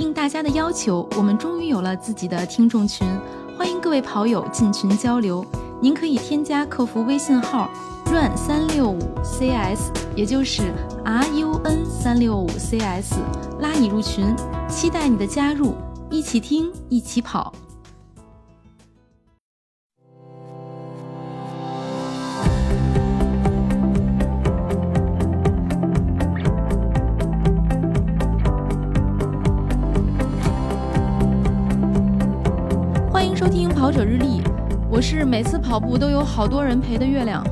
应大家的要求，我们终于有了自己的听众群，欢迎各位跑友进群交流。您可以添加客服微信号 run 三六五 cs，也就是 r u n 三六五 cs，拉你入群，期待你的加入，一起听，一起跑。跑步都有好多人陪的月亮。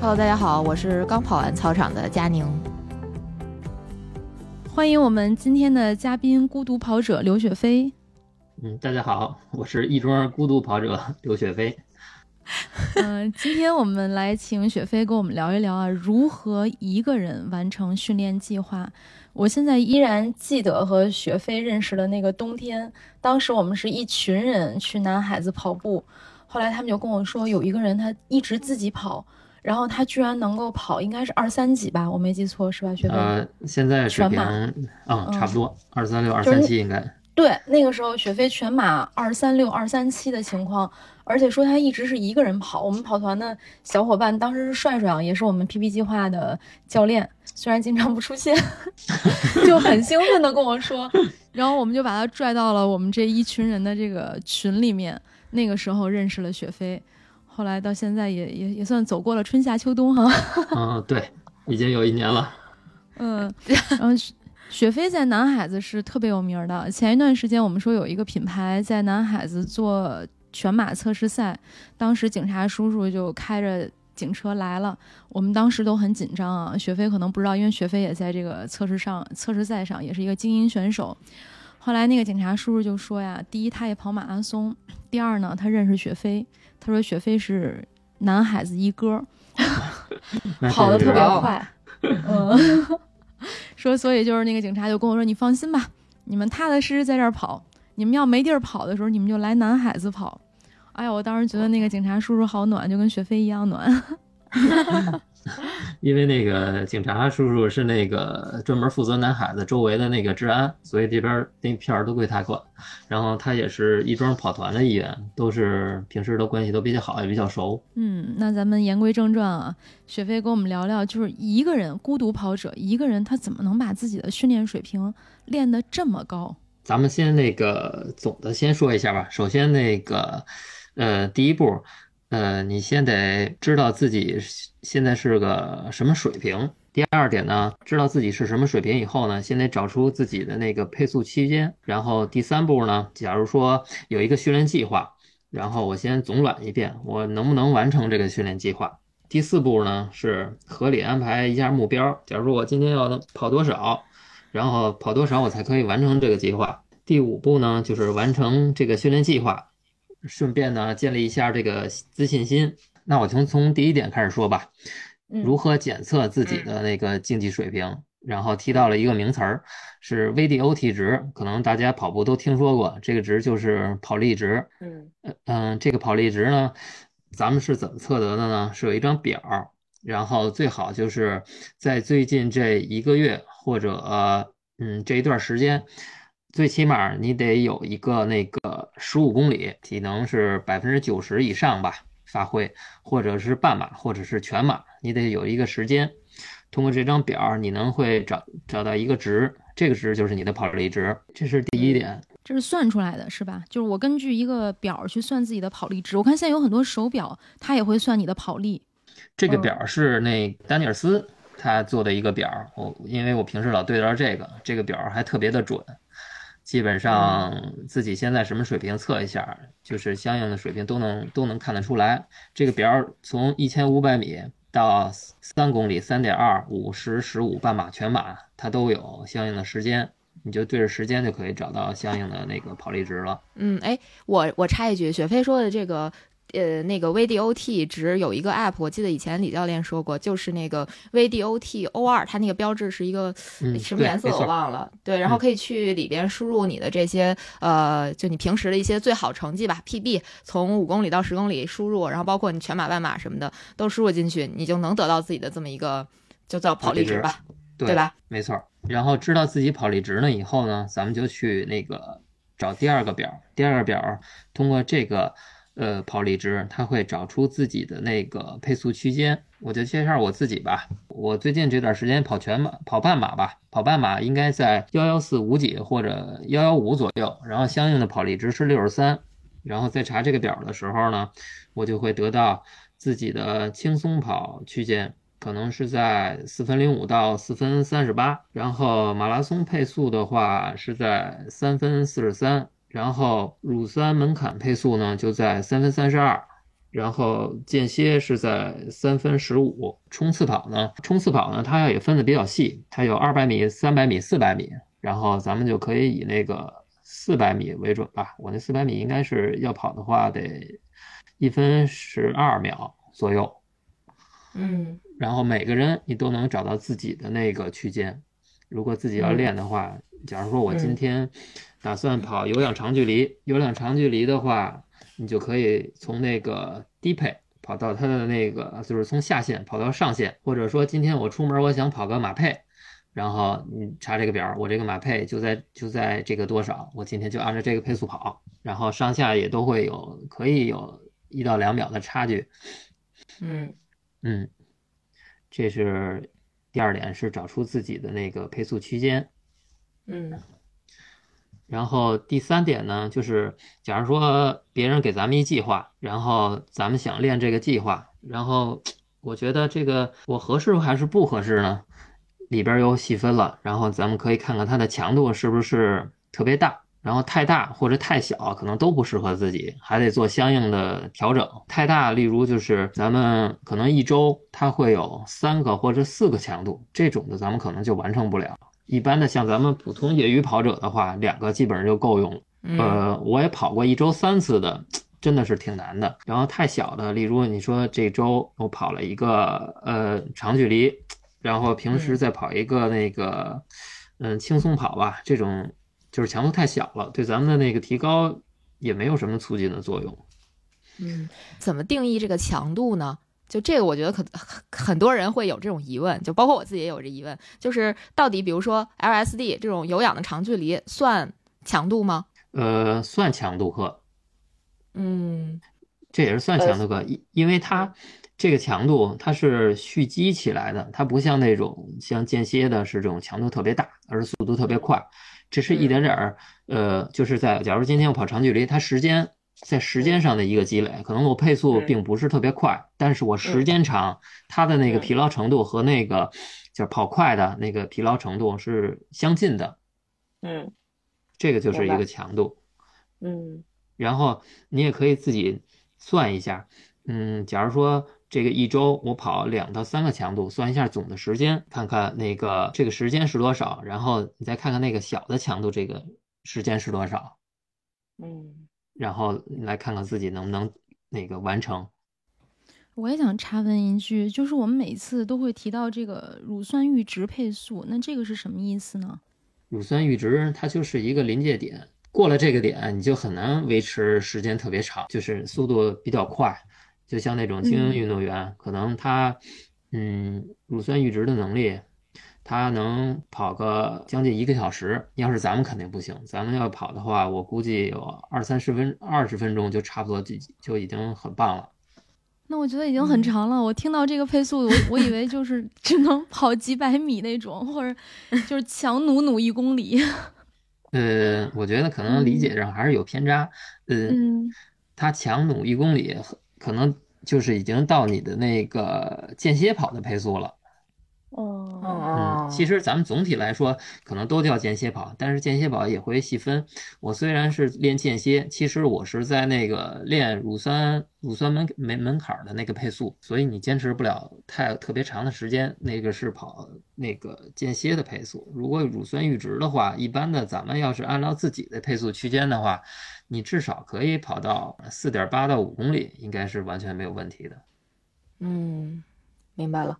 Hello，大家好，我是刚跑完操场的佳宁。欢迎我们今天的嘉宾孤独跑者刘雪飞。嗯，大家好，我是亦庄孤独跑者刘雪飞。嗯、今天我们来请雪飞跟我们聊一聊啊，如何一个人完成训练计划。我现在依然记得和雪飞认识的那个冬天，当时我们是一群人去南海子跑步，后来他们就跟我说，有一个人他一直自己跑，然后他居然能够跑，应该是二三几吧，我没记错是吧，雪飞？呃，现在水平，全马嗯，差不多二三六、二三七应该。对，那个时候雪飞全马二三六、二三七的情况，而且说他一直是一个人跑。我们跑团的小伙伴当时是帅帅啊，也是我们 PP 计划的教练，虽然经常不出现，就很兴奋的跟我说，然后我们就把他拽到了我们这一群人的这个群里面。那个时候认识了雪飞，后来到现在也也也算走过了春夏秋冬哈。嗯，对，已经有一年了。嗯，然后雪雪飞在南海子是特别有名儿的。前一段时间我们说有一个品牌在南海子做全马测试赛，当时警察叔叔就开着警车来了，我们当时都很紧张啊。雪飞可能不知道，因为雪飞也在这个测试上测试赛上也是一个精英选手。后来那个警察叔叔就说呀，第一他也跑马拉松，第二呢他认识雪飞，他说雪飞是南海子一哥。那跑的特别快，嗯，说所以就是那个警察就跟我说，你放心吧，你们踏踏实实在这儿跑，你们要没地儿跑的时候，你们就来南海子跑。哎呀，我当时觉得那个警察叔叔好暖，就跟雪飞一样暖。因为那个警察叔叔是那个专门负责南海子周围的那个治安，所以这边那片儿都归他管。然后他也是亦庄跑团的一员，都是平时都关系都比较好，也比较熟。嗯，那咱们言归正传啊，雪飞跟我们聊聊，就是一个人孤独跑者，一个人他怎么能把自己的训练水平练得这么高？咱们先那个总的先说一下吧。首先那个，呃，第一步，呃，你先得知道自己现在是个什么水平。第二点呢，知道自己是什么水平以后呢，先得找出自己的那个配速区间。然后第三步呢，假如说有一个训练计划，然后我先总览一遍，我能不能完成这个训练计划。第四步呢是合理安排一下目标。假如说我今天要跑多少，然后跑多少我才可以完成这个计划。第五步呢，就是完成这个训练计划，顺便呢建立一下这个自信心。那我从从第一点开始说吧，嗯如何检测自己的那个竞技水平？然后提到了一个名词儿，是 VDOT 值，可能大家跑步都听说过，这个值就是跑力值。嗯呃嗯，这个跑力值呢，咱们是怎么测得的呢？是有一张表儿，然后最好就是在最近这一个月或者呃嗯这一段时间，最起码你得有一个那个十五公里体能是百分之九十以上吧发挥，或者是半马或者是全马，你得有一个时间。通过这张表，你能会找找到一个值，这个值就是你的跑力值，这是第一点。这是算出来的，是吧？就是我根据一个表去算自己的跑力值。我看现在有很多手表，它也会算你的跑力。这个表是那丹尼尔斯他做的一个表，我因为我平时老对着这个，这个表还特别的准，基本上自己现在什么水平测一下，就是相应的水平都能都能看得出来。这个表从一千五百米到三公里、三点二、五、十、十五、半马、全马，它都有相应的时间，你就对着时间就可以找到相应的那个跑力值了。嗯，哎，我我插一句，雪飞说的这个。呃，那个 VDOT 值有一个 app，我记得以前李教练说过，就是那个 VDOT O 二，它那个标志是一个嗯，什么颜色我忘了。对，然后嗯可以去里边输入你的这些呃，就你平时的一些最好成绩吧，PB，从五公里到十公里输入，然后包括你全马、半马什么的都输入进去，你就能得到自己的这么一个就叫跑力值吧。对吧？没错。然后知道自己跑力值了以后呢，咱们就去那个找第二个表，第二个表通过这个呃跑力值，它会找出自己的那个配速区间。我就介绍我自己吧，我最近这段时间跑全马、跑半马吧，跑半马应该在幺幺四五几或者幺幺五左右，然后相应的跑力值是六十三。然后在查这个表的时候呢，我就会得到自己的轻松跑区间。可能是在四分零五到四分三十八，然后马拉松配速的话是在三分四十三，然后乳酸门槛配速呢就在三分三十二，然后间歇是在三分十五，冲刺跑呢，冲刺跑呢它也分的比较细，它有二百米、三百米、四百米，然后咱们就可以以那个四百米为准吧，我那四百米应该是要跑的话得一分十二秒左右。嗯，然后每个人你都能找到自己的那个区间。如果自己要练的话，假如说我今天打算跑有氧长距离，有氧长距离的话，你就可以从那个低配跑到它的那个，就是从下线跑到上限，或者说今天我出门我想跑个马配，然后你查这个表，我这个马配就在就在这个多少，我今天就按照这个配速跑，然后上下也都会有可以有一到两秒的差距。嗯。嗯，这是第二点，是找出自己的那个配速区间。嗯，然后第三点呢，就是假如说别人给咱们一计划，然后咱们想练这个计划，然后 我觉得这个我合适还是不合适呢？里边有细分了，然后咱们可以看看它的强度是不是特别大。然后太大或者太小，可能都不适合自己，还得做相应的调整。太大，例如就是咱们可能一周它会有三个或者四个强度，这种的咱们可能就完成不了。一般的像咱们普通业余跑者的话，两个基本上就够用了。呃，我也跑过一周三次的，真的是挺难的。然后太小的，例如你说这周我跑了一个呃长距离，然后平时再跑一个那个嗯轻松跑吧，这种。就是强度太小了，对咱们的那个提高也没有什么促进的作用。嗯，怎么定义这个强度呢？就这个，我觉得可 很多人会有这种疑问，就包括我自己也有这疑问，就是到底比如说 LSD 这种有氧的长距离算强度吗？呃，算强度课。嗯，这也是算强度课，因因为它这个强度它是蓄积起来的，它不像那种像间歇的是这种强度特别大，而是速度特别快。只是一点点儿，呃，就是在假如今天我跑长距离，它时间在时间上的一个积累，可能我配速并不是特别快，但是我时间长，它的那个疲劳程度和那个就是跑快的那个疲劳程度是相近的，嗯，这个就是一个强度，嗯，然后你也可以自己算一下，嗯，假如说。这个一周我跑两到三个强度，算一下总的时间，看看那个这个时间是多少，然后你再看看那个小的强度这个时间是多少，嗯，然后来看看自己能不能那个完成。我也想插问一句，就是我们每次都会提到这个乳酸阈值配速，那这个是什么意思呢？乳酸阈值它就是一个临界点，过了这个点你就很难维持时间特别长，就是速度比较快。就像那种精英运动员，可能他，嗯，乳酸阈值的能力，他能跑个将近一个小时。要是咱们肯定不行，咱们要跑的话，我估计有二三十分二十分钟就差不多就就已经很棒了。那我觉得已经很长了。我听到这个配速，我我以为就是只能跑几百米那种，或者就是强努努一公里。呃，我觉得可能理解上还是有偏差。嗯，他强努一公里。可能就是已经到你的那个间歇跑的配速了。哦，嗯，其实咱们总体来说可能都叫间歇跑，但是间歇跑也会细分。我虽然是练间歇，其实我是在那个练乳酸乳酸门门门槛的那个配速，所以你坚持不了太特别长的时间。那个是跑那个间歇的配速。如果乳酸阈值的话，一般的咱们要是按照自己的配速区间的话。你至少可以跑到四点八到五公里，应该是完全没有问题的。嗯，明白了。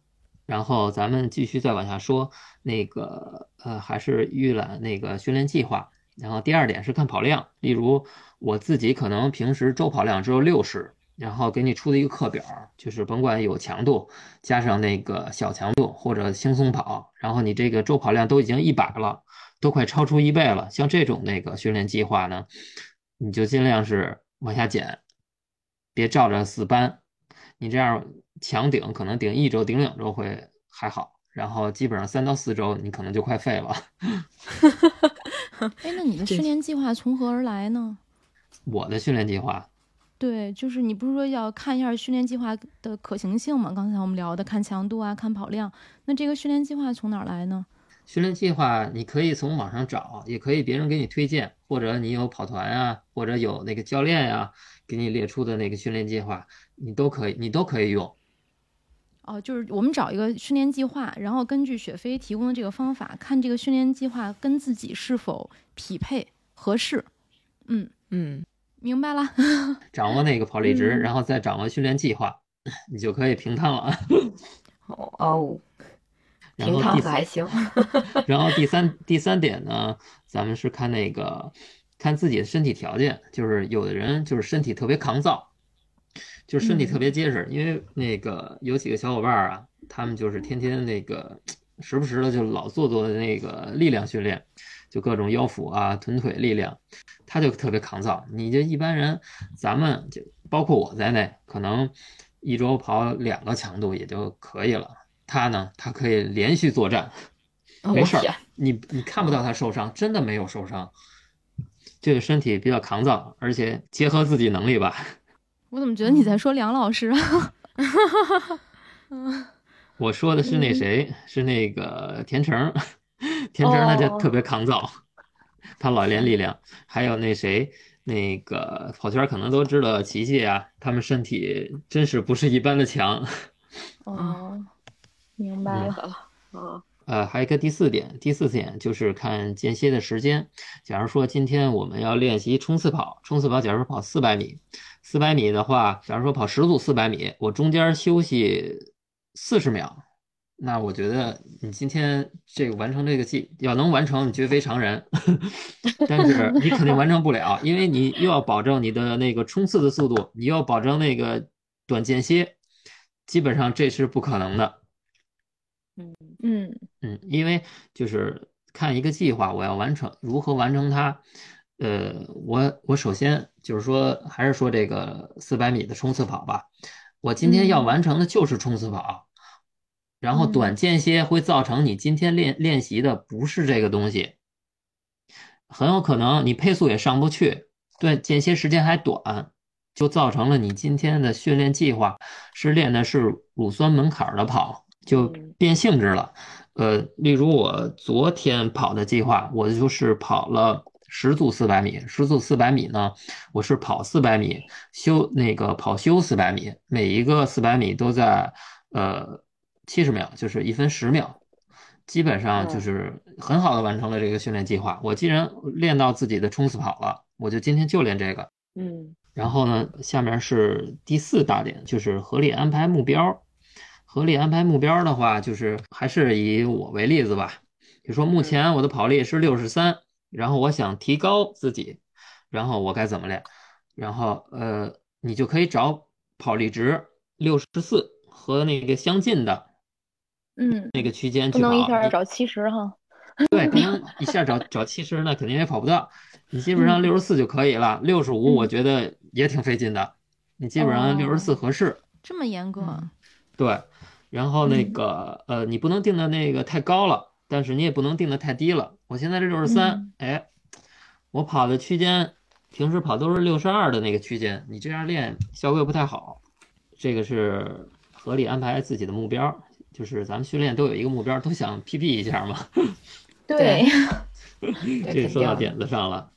然后咱们继续再往下说，那个呃，还是预览那个训练计划。然后第二点是看跑量，例如我自己可能平时周跑量只有六十，然后给你出的一个课表，就是甭管有强度，加上那个小强度或者轻松跑，然后你这个周跑量都已经一百了，都快超出一倍了。像这种那个训练计划呢，你就尽量是往下减，别照着死搬。你这样强顶可能顶一周、顶两周会还好，然后基本上三到四周你可能就快废了。哎，那 你的训练计划从何而来呢？我的训练计划，对，就是你不是说要看一下训练计划的可行性吗？刚才我们聊的看强度啊，看跑量，那这个训练计划从哪儿来呢？训练计划你可以从网上找，也可以别人给你推荐，或者你有跑团啊，或者有那个教练呀给你列出的那个训练计划，你都可以，你都可以用。哦，就是我们找一个训练计划，然后根据雪飞提供的这个方法，看这个训练计划跟自己是否匹配合适。嗯嗯，明白了。掌握那个跑力值，然后再掌握训练计划，你就可以平摊了。哦，平摊还行。然后第三第三点呢，咱们是看那个看自己的身体条件，就是有的人就是身体特别抗造。就身体特别结实，因为那个有几个小伙伴啊，他们就是天天那个时不时的就老做做那个力量训练，就各种腰腹啊、臀腿力量，他就特别抗造。你这一般人，咱们就包括我在内，可能一周跑两个强度也就可以了。他呢，他可以连续作战，没事儿，你你看不到他受伤，真的没有受伤，这个身体比较抗造，而且结合自己能力吧。我怎么觉得你在说梁老师啊？我说的是那谁，是那个田成，田成他就特别抗造，他老练力量。还有那谁，那个跑圈可能都知道琪琪啊，他们身体真是不是一般的强。哦，明白了。嗯，呃，还有一个第四点，第四点就是看间歇的时间。假如说今天我们要练习冲刺跑，冲刺跑，假如跑四百米。四百米的话，假如说跑十组四百米，我中间休息四十秒，那我觉得你今天这个完成这个计要能完成，你绝非常人。但是你肯定完成不了，因为你又要保证你的那个冲刺的速度，你要保证那个短间歇，基本上这是不可能的。嗯嗯嗯，因为就是看一个计划，我要完成如何完成它。呃，我我首先就是说，还是说这个四百米的冲刺跑吧。我今天要完成的就是冲刺跑，然后短间歇会造成你今天练练习的不是这个东西，很有可能你配速也上不去，对，间歇时间还短，就造成了你今天的训练计划是练的是乳酸门槛的跑，就变性质了。呃，例如我昨天跑的计划，我就是跑了。十组四百米，十组四百米呢？我是跑四百米，休那个跑休四百米，每一个四百米都在呃七十秒，就是一分十秒，基本上就是很好的完成了这个训练计划。我既然练到自己的冲刺跑了，我就今天就练这个。嗯，然后呢，下面是第四大点，就是合理安排目标。合理安排目标的话，就是还是以我为例子吧，比如说目前我的跑力是六十三。然后我想提高自己，然后我该怎么练？然后呃，你就可以找跑力值六十四和那个相近的，嗯，那个区间去跑。不能一下找七十哈。对，不能 一下找找七十，那肯定也跑不到。你基本上六十四就可以了，六十五我觉得也挺费劲的。你基本上六十四合适。这么严格？对。然后那个呃，你不能定的那个太高了。但是你也不能定的太低了。我现在这六十三，哎，我跑的区间，平时跑都是六十二的那个区间。你这样练效果不太好。这个是合理安排自己的目标，就是咱们训练都有一个目标，都想 PB 一下嘛。对，这说到点子上了。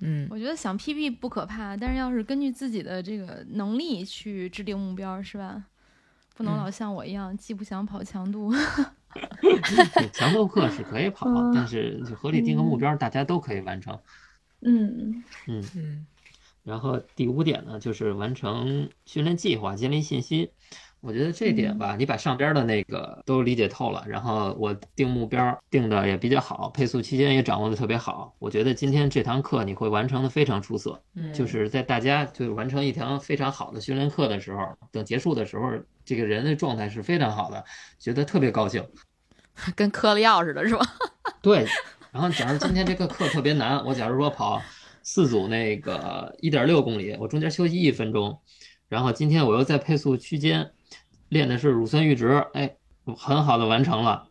嗯，我觉得想 PB 不可怕，但是要是根据自己的这个能力去制定目标，是吧？不能老像我一样，既不想跑强度。强度课是可以跑，但是就合理定个目标，大家都可以完成。嗯嗯嗯。然后第五点呢，就是完成训练计划，建立信心。我觉得这点吧，你把上边的那个都理解透了，然后我定目标定的也比较好，配速期间也掌握的特别好。我觉得今天这堂课你会完成的非常出色，就是在大家就完成一堂非常好的训练课的时候，等结束的时候，这个人的状态是非常好的，觉得特别高兴，跟嗑了药似的，是吧？对。然后假如今天这个课特别难，我假如说跑四组那个一点六公里，我中间休息一分钟，然后今天我又在配速区间。练的是乳酸阈值，哎，很好的完成了。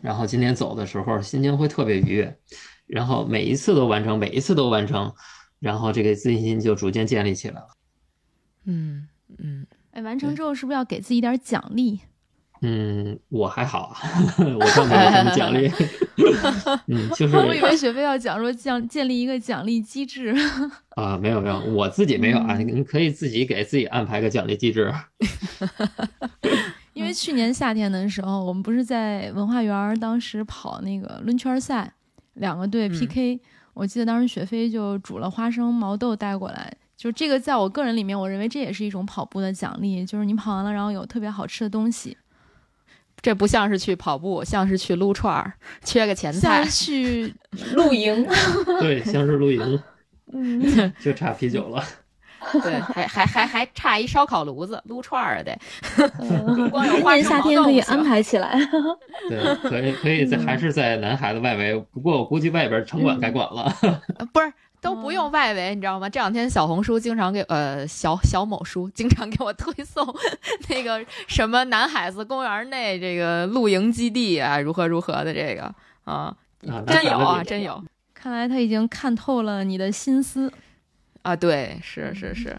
然后今天走的时候心情会特别愉悦，然后每一次都完成，每一次都完成，然后这个自信心就逐渐建立起来了。嗯嗯，哎，完成之后是不是要给自己点奖励？嗯，我还好，我倒没有什么奖励。嗯，就 是我以为雪飞要讲说奖建立一个奖励机制 啊，没有没有，我自己没有啊，你你可以自己给自己安排个奖励机制。因为去年夏天的时候，我们不是在文化园当时跑那个抡圈赛，两个队 PK，我记得当时雪飞就煮了花生毛豆带过来，就这个在我个人里面，我认为这也是一种跑步的奖励，就是你跑完了，然后有特别好吃的东西。这不像是去跑步，像是去撸串儿，缺个前菜。像去 露营。对，像是露营。嗯，就差啤酒了。对，还还还还差一烧烤炉子，撸串儿得。光有花夏天可以安排起来。对，可以可以在还是在南海的外围，不过我估计外边城管该管了。不是。都不用外围，你知道吗？这两天小红书经常给呃小小某书经常给我推送 那个什么南海子公园内这个露营基地啊，如何如何的这个啊，真有啊，真有。看来他已经看透了你的心思啊，对，是是是。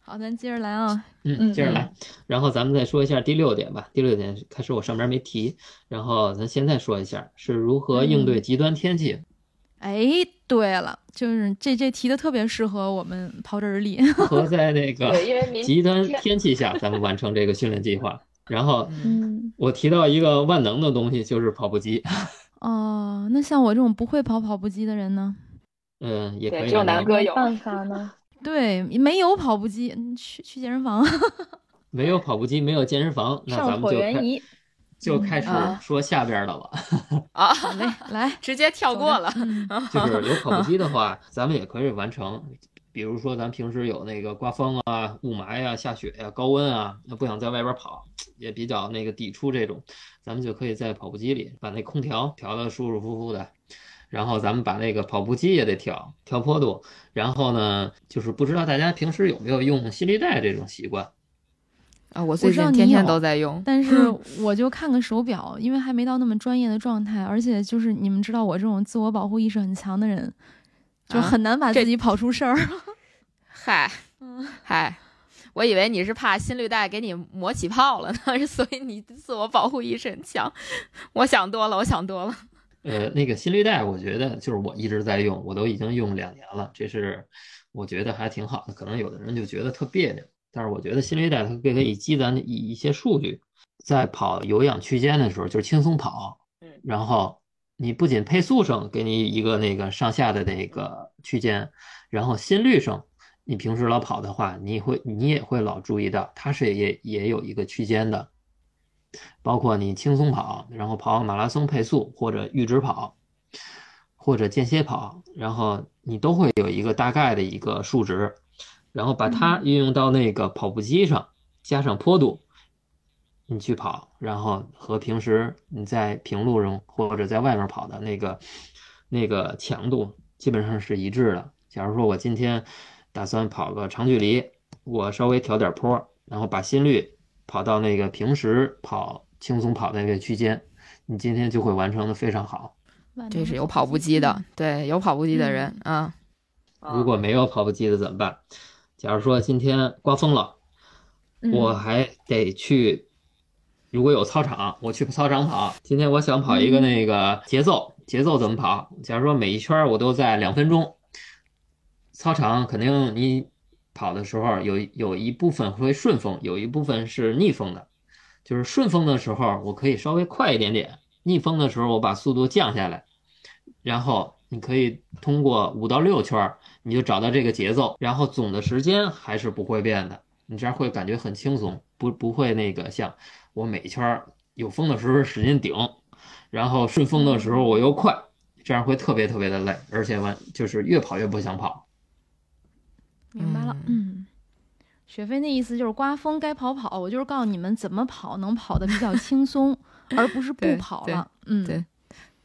好，咱接着来啊，嗯，接着来。然后咱们再说一下第六点吧。第六点开始我上边没提，然后咱现在说一下是如何应对极端天气。哎，对了，就是这这提的特别适合我们跑者日历。和在那个极端天气下，咱们完成这个训练计划。然后，我提到一个万能的东西，就是跑步机。哦，那像我这种不会跑跑步机的人呢？嗯，也可以。只有南哥有办法呢。对，没有跑步机，去去健身房。没有跑步机，没有健身房，那咱们就开。就开始说下边的了 啊，来来，直接跳过了。就是有跑步机的话，咱们也可以完成。比如说，咱平时有那个刮风啊、雾霾呀、下雪呀、高温啊，那不想在外边跑，也比较那个抵触这种，咱们就可以在跑步机里把那空调调的舒舒服服的。然后咱们把那个跑步机也得调调坡度。然后呢，就是不知道大家平时有没有用心率带这种习惯。啊，我最近天天都在用，但是我就看个手表，因为还没到那么专业的状态，而且就是你们知道我这种自我保护意识很强的人，就很难把自己跑出事儿。嗨，嗨，我以为你是怕心率带给你磨起泡了呢，所以你自我保护意识很强。我想多了，我想多了。呃，那个心率带，我觉得就是我一直在用，我都已经用两年了，这是我觉得还挺好的。可能有的人就觉得特别扭。但是我觉得心率带它可以积攒一一些数据，在跑有氧区间的时候，就是轻松跑，嗯，然后你不仅配速上给你一个那个上下的那个区间，然后心率上，你平时老跑的话，你会你也会老注意到，它是也也有一个区间的，包括你轻松跑，然后跑马拉松配速或者阈值跑，或者间歇跑，然后你都会有一个大概的一个数值。然后把它运用到那个跑步机上，加上坡度，你去跑，然后和平时你在平路上或者在外面跑的那个那个强度基本上是一致的。假如说我今天打算跑个长距离，我稍微调点坡，然后把心率跑到那个平时跑轻松跑的那个区间，你今天就会完成的非常好。这是有跑步机的，对，有跑步机的人啊。如果没有跑步机的怎么办？假如说今天刮风了，我还得去。如果有操场，我去操场跑。今天我想跑一个那个节奏，节奏怎么跑？假如说每一圈我都在两分钟，操场肯定你跑的时候有有一部分会顺风，有一部分是逆风的。就是顺风的时候，我可以稍微快一点点；逆风的时候，我把速度降下来，然后。你可以通过五到六圈，你就找到这个节奏，然后总的时间还是不会变的。你这样会感觉很轻松，不不会那个像我每一圈儿有风的时候使劲顶，然后顺风的时候我又快，这样会特别特别的累，而且完就是越跑越不想跑。明白了，嗯。雪飞那意思就是刮风该跑跑，我就是告诉你们怎么跑能跑得比较轻松，而不是不跑了。嗯，对，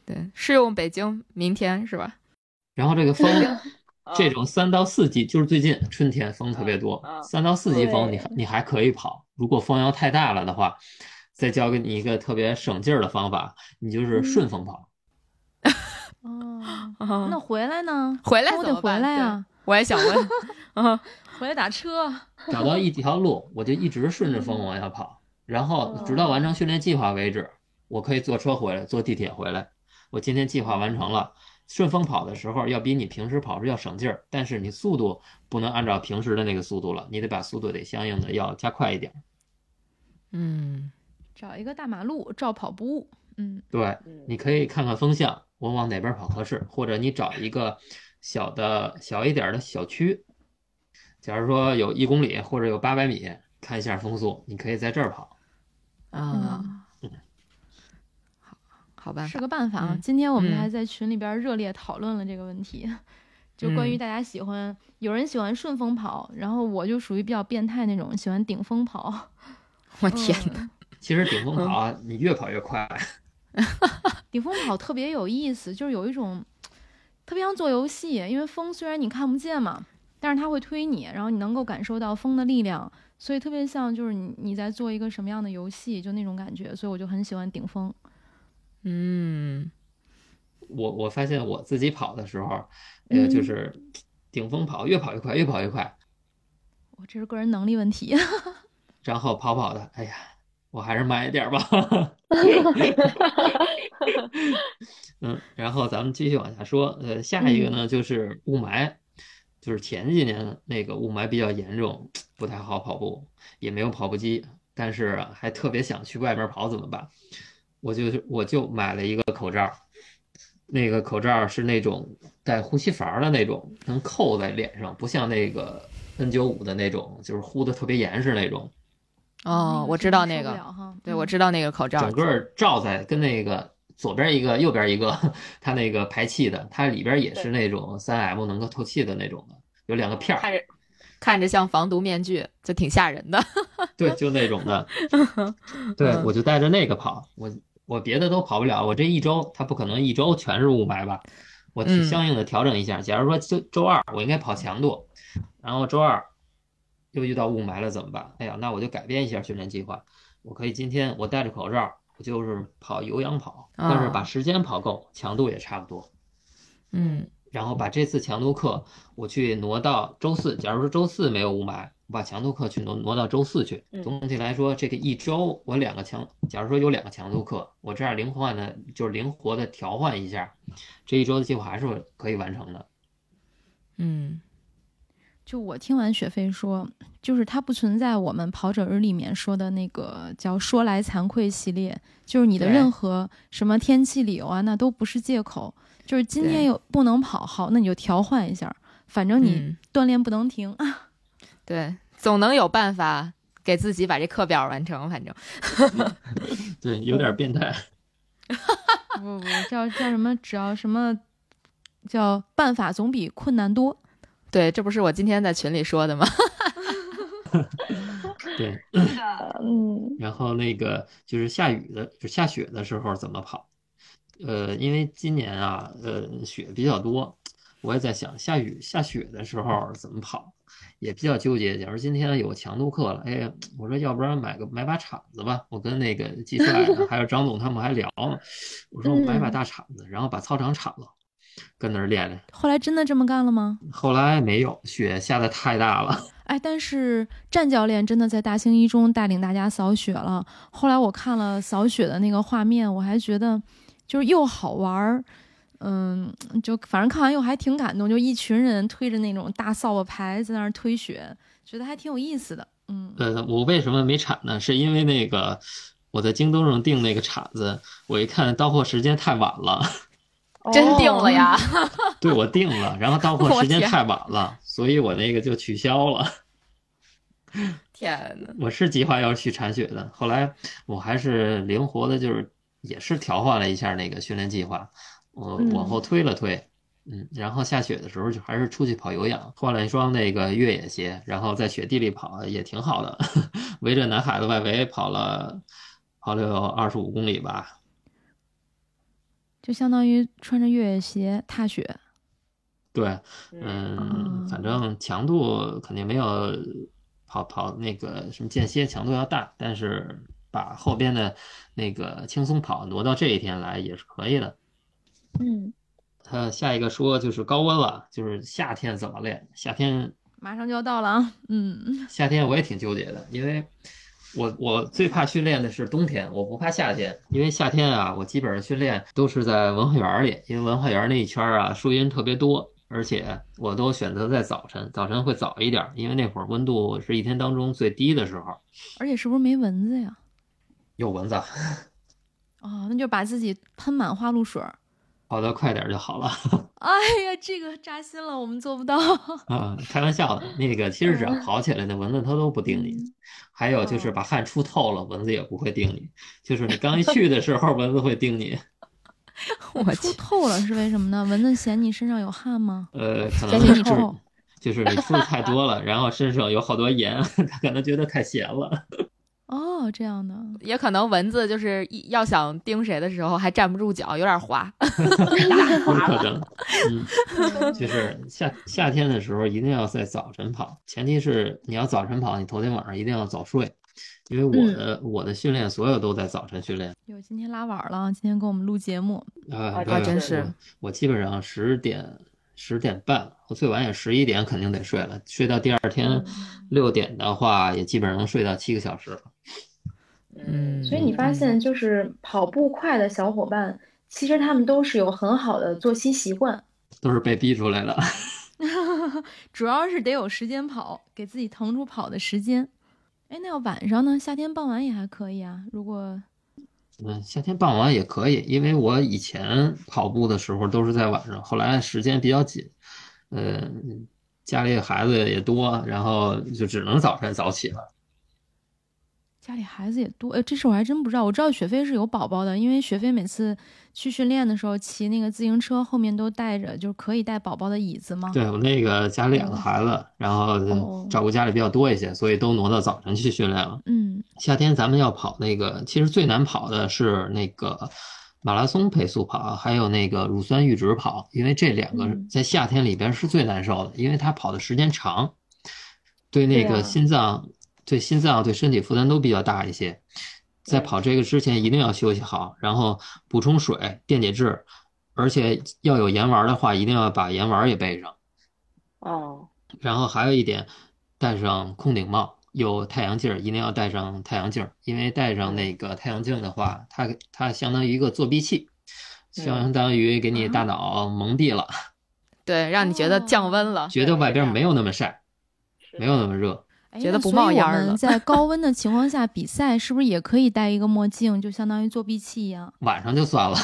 对，适用北京明天是吧？然后这个风，这种三到四级就是最近春天风特别多，三到四级风你你还可以跑。如果风要太大了的话，再教给你一个特别省劲儿的方法，你就是顺风跑。哦，那回来呢？回来我得回来啊！我也想问，嗯。回来打车，找到一条路，我就一直顺着风往下跑，然后直到完成训练计划为止。我可以坐车回来，坐地铁回来。我今天计划完成了，顺风跑的时候要比你平时跑时要省劲儿，但是你速度不能按照平时的那个速度了，你得把速度得相应的要加快一点。嗯，找一个大马路照跑不误。嗯，对，你可以看看风向，我往哪边跑合适，或者你找一个小的小一点的小区。假如说有一公里或者有八百米，看一下风速，你可以在这儿跑。啊，好，好吧，是个办法啊。今天我们还在群里边热烈讨论了这个问题，就关于大家喜欢，有人喜欢顺风跑，然后我就属于比较变态那种，喜欢顶风跑。我天哪！其实顶风跑，你越跑越快。顶风跑特别有意思，就是有一种特别像做游戏，因为风虽然你看不见嘛。但是它会推你，然后你能够感受到风的力量，所以特别像就是你你在做一个什么样的游戏，就那种感觉，所以我就很喜欢顶风。嗯，我我发现我自己跑的时候，呃，就是顶峰跑，越跑越快，越跑越快。我这是个人能力问题。然后跑跑的，哎呀，我还是慢一点吧。嗯，然后咱们继续往下说，呃，下一个呢就是雾霾。就是前几年那个雾霾比较严重，不太好跑步，也没有跑步机，但是还特别想去外面跑，怎么办？我就我就买了一个口罩，那个口罩是那种带呼吸阀的那种，能扣在脸上，不像那个 N95 的那种，就是呼的特别严实那种。哦，我知道那个，对，我知道那个口罩，整个罩在跟那个。左边一个，右边一个，它那个排气的，它里边也是那种三 M 能够透气的那种的，有两个片儿，看着看着像防毒面具，就挺吓人的。对，就那种的。对，我就带着那个跑，我我别的都跑不了，我这一周它不可能一周全是雾霾吧？我相应的调整一下。假如说周周二我应该跑强度，然后周二又遇到雾霾了怎么办？哎呀，那我就改变一下训练计划，我可以今天我戴着口罩。我就是跑有氧跑，但是把时间跑够，强度也差不多。嗯，然后把这次强度课我去挪到周四。假如说周四没有雾霾，我把强度课去挪挪到周四去。总体来说，这个一周我两个强，假如说有两个强度课，我这样灵活的，就是灵活的调换一下，这一周的计划还是可以完成的。嗯。就我听完雪飞说，就是它不存在我们跑者日里面说的那个叫“说来惭愧”系列，就是你的任何什么天气理由啊，那都不是借口。就是今天有不能跑，好，那你就调换一下，反正你锻炼不能停啊。对，总能有办法给自己把这课表完成。反正，对，有点变态。不不，叫叫什么？只要什么叫办法总比困难多。对，这不是我今天在群里说的吗？对，嗯。然后那个就是下雨的，就下雪的时候怎么跑？呃，因为今年啊，呃，雪比较多，我也在想下雨下雪的时候怎么跑，也比较纠结。假如今天有强度课了，哎，我说要不然买个买把铲子吧。我跟那个季帅还有张总他们还聊呢，我说我买把大铲子，然后把操场铲了。跟那儿练练，后来真的这么干了吗？后来没有，雪下的太大了。哎，但是战教练真的在大兴一中带领大家扫雪了。后来我看了扫雪的那个画面，我还觉得就是又好玩儿，嗯，就反正看完又还挺感动，就一群人推着那种大扫把牌在那儿推雪，觉得还挺有意思的。嗯，呃，我为什么没铲呢？是因为那个我在京东上订那个铲子，我一看到货时间太晚了。真定了呀？对，我定了，然后到货时间太晚了，所以我那个就取消了。天呐，我是计划要去铲雪的，后来我还是灵活的，就是也是调换了一下那个训练计划，我嗯往后推了推，嗯，然后下雪的时候就还是出去跑有氧，换了一双那个越野鞋，然后在雪地里跑也挺好的，围着南海的外围跑了跑了有二十五公里吧，就相当于穿着越野鞋踏雪。对，嗯嗯，反正强度肯定没有跑跑那个什么间歇强度要大，但是把后边的那个轻松跑挪到这一天来也是可以的。嗯他下一个说就是高温了，就是夏天怎么练？夏天马上就要到了啊，嗯，夏天我也挺纠结的，因为我我最怕训练的是冬天，我不怕夏天，因为夏天啊，我基本上训练都是在文化园里，因为文化园那一圈儿啊树荫特别多，而且我都选择在早晨，早晨会早一点儿，因为那会儿温度是一天当中最低的时候，而且是不是没蚊子呀？有蚊子，哦，那就把自己喷满花露水儿。跑得快点就好了。哎呀，这个扎心了，我们做不到。啊，开玩笑的，那个其实只要跑起来，那蚊子它都不叮你。还有就是把汗出透了，蚊子也不会叮你。就是你刚一去的时候，蚊子会叮你。我出，透了是为什么呢？蚊子嫌你身上有汗吗？呃，可能就是。就是你出的太多了，然后身上有好多盐，它可能觉得太咸了。哦，这样的。也可能蚊子就是一要想叮谁的时候还站不住脚，有点滑。有可能，嗯，就是夏夏天的时候一定要在早晨跑，前提是你要早晨跑，你头天晚上一定要早睡，因为我的、我的训练所有都在早晨训练。有今天拉晚了，今天给我们录节目。啊，啊对真是我我基本上十点十点半，我最晚也十一点肯定得睡了，睡到第二天六点的话，也基本上能睡到七个小时了。嗯所以你发现，就是跑步快的小伙伴，其实他们都是有很好的作息习惯。都是被逼出来的。主要是得有时间跑，给自己腾出跑的时间。哎，那要晚上呢？夏天傍晚也还可以啊。如果嗯，夏天傍晚也可以，因为我以前跑步的时候都是在晚上，后来时间比较紧，呃，家里孩子也多，然后就只能早晨早起了。家里孩子也多，哎，这事我还真不知道。我知道雪飞是有宝宝的，因为雪飞每次去训练的时候骑那个自行车，后面都带着就是可以带宝宝的椅子嘛。对我那个家里两个孩子，然后哦照顾家里比较多一些，所以都挪到早晨去训练了。嗯，夏天咱们要跑那个，其实最难跑的是那个马拉松配速跑，还有那个乳酸阈值跑，因为这两个嗯在夏天里边是最难受的，因为它跑的时间长，对那个心脏、对心脏、对身体负担都比较大一些。在跑这个之前一定要休息好，然后补充水、电解质，而且要有盐丸的话，一定要把盐丸也备上。哦，然后还有一点，戴上空顶帽，有太阳镜儿，一定要戴上太阳镜儿，因为戴上那个太阳镜的话，它它相当于一个作弊器，相当于给你大脑蒙蔽了，对，让你觉得降温了。觉得外边没有那么晒，没有那么热。哎觉得不那所以我冒烟儿了们在高温的 情况下比赛，是不是也可以戴一个墨镜，就相当于作弊器一样？晚上就算了，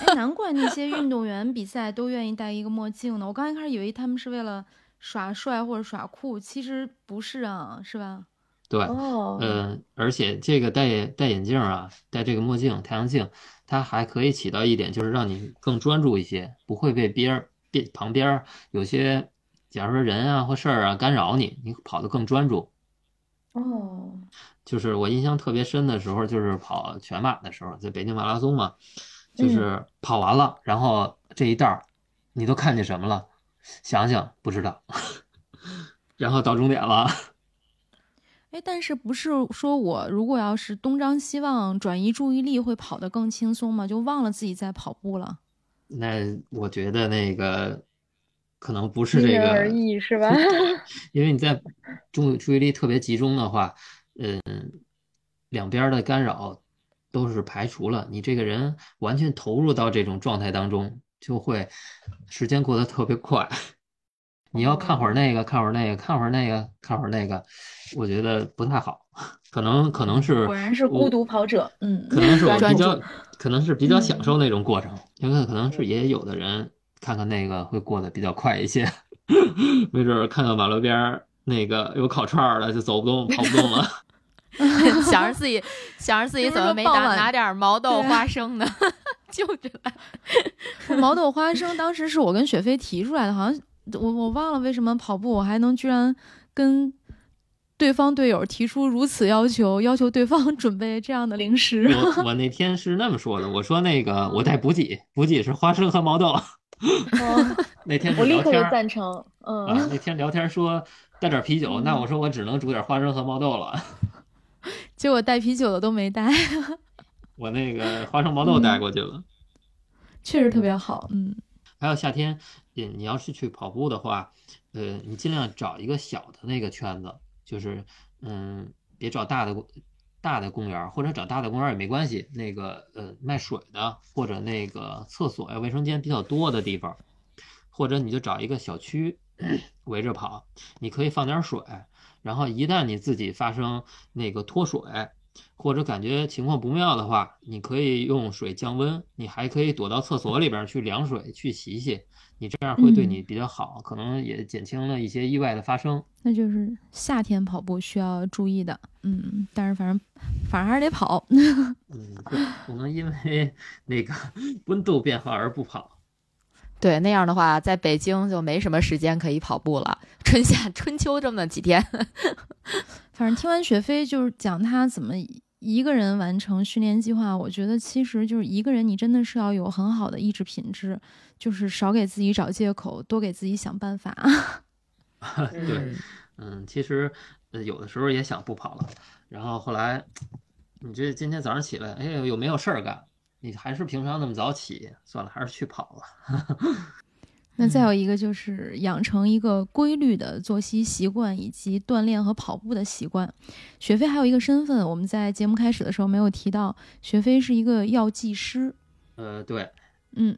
哎，难怪那些运动员比赛都愿意戴一个墨镜呢。我刚一开始以为他们是为了耍帅或者耍酷，其实不是啊，是吧？对，哦，嗯，而且这个戴戴眼镜啊，戴这个墨镜、太阳镜，它还可以起到一点，就是让你更专注一些，不会被边儿边旁边儿有些，假如说人啊或事儿啊干扰你，你跑得更专注。哦，就是我印象特别深的时候，就是跑全马的时候，在北京马拉松嘛，就是跑完了，然后这一道儿你都看见什么了？想想不知道，然后到终点了。哎，但是不是说我如果要是东张西望，转移注意力会跑得更轻松吗？就忘了自己在跑步了。那我觉得那个可能不是这因人而，异是吧？因为你在注注意力特别集中的话，嗯，两边儿的干扰都是排除了，你这个人完全投入到这种状态当中，就会时间过得特别快。你要看会儿那个，看会儿那个，看会儿那个，看会儿那个，我觉得不太好。可能可能是果然是孤独跑者，嗯，可能是我比较，可能是比较享受那种过程，因为可能是也有的人看看那个会过得比较快一些，没准儿看到马路边儿那个有烤串儿了，就走不动、跑不动了。想着自己，想着自己怎么没拿拿点毛豆、花生呢？就着来。毛豆、花生，当时是我跟雪飞提出来的，好像我我忘了为什么跑步我还能居然跟对方队友提出如此要求，要求对方 准备这样的零食。我我那天是那么说的，我说那个我带补给，补给是花生和毛豆。那天我立刻就赞成。嗯，那天聊天说带点啤酒，那我说我只能煮点花生和毛豆了。结果带啤酒的都没带，我那个花生毛豆带过去了，确实特别好。嗯，还有夏天，你你要是去跑步的话，呃，你尽量找一个小的那个圈子，就是嗯，别找大的大的公园，或者找大的公园也没关系。那个呃，卖水的或者那个厕所呀、卫生间比较多的地方，或者你就找一个小区围着跑，你可以放点水。然后一旦你自己发生那个脱水，或者感觉情况不妙的话，你可以用水降温，你还可以躲到厕所里边去凉水去洗洗，你这样会对你比较好，可能也减轻了一些意外的发生。那就是夏天跑步需要注意的，嗯，但是反正反正还是得跑，嗯，不能因为那个温度变化而不跑。对，那样的话，在北京就没什么时间可以跑步了。春夏 春秋这么几天，反正听完雪飞就是讲他怎么一个人完成训练计划，我觉得其实就是一个人，你真的是要有很好的意志品质，就是少给自己找借口，多给自己想办法。对，嗯，其实有的时候也想不跑了，然后后来你这今天早上起来，哎，有没有事儿干？你还是平常那么早起，算了，还是去跑了。那再有一个就是养成一个规律的作息习惯，以及锻炼和跑步的习惯。雪飞还有一个身份，我们在节目开始的时候没有提到，雪飞是一个药剂师。呃，对，嗯。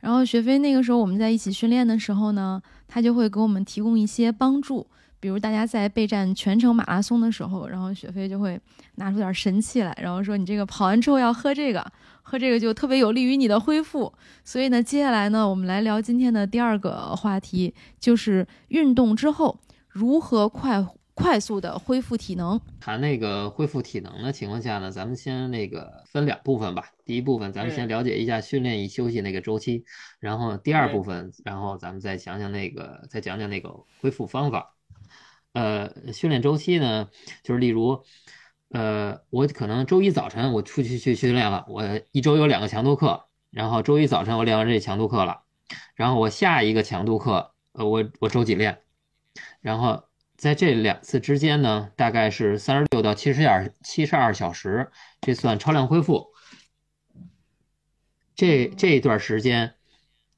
然后雪飞那个时候我们在一起训练的时候呢，他就会给我们提供一些帮助。比如大家在备战全程马拉松的时候，然后雪飞就会拿出点神器来，然后说你这个跑完之后要喝这个，喝这个就特别有利于你的恢复。所以呢，接下来呢，我们来聊今天的第二个话题，就是运动之后如何快快速的恢复体能。谈那个恢复体能的情况下呢，咱们先那个分两部分吧。第一部分咱们先了解一下训练与休息那个周期，然后第二部分，然后咱们再讲讲那个，再讲讲那个恢复方法。呃，训练周期呢，就是例如，呃，我可能周一早晨我出去去训练了，我一周有两个强度课，然后周一早晨我练完这强度课了，然后我下一个强度课，呃，我我周几练，然后在这两次之间呢，大概是三十六到七十二七十二小时，这算超量恢复。这这一段时间，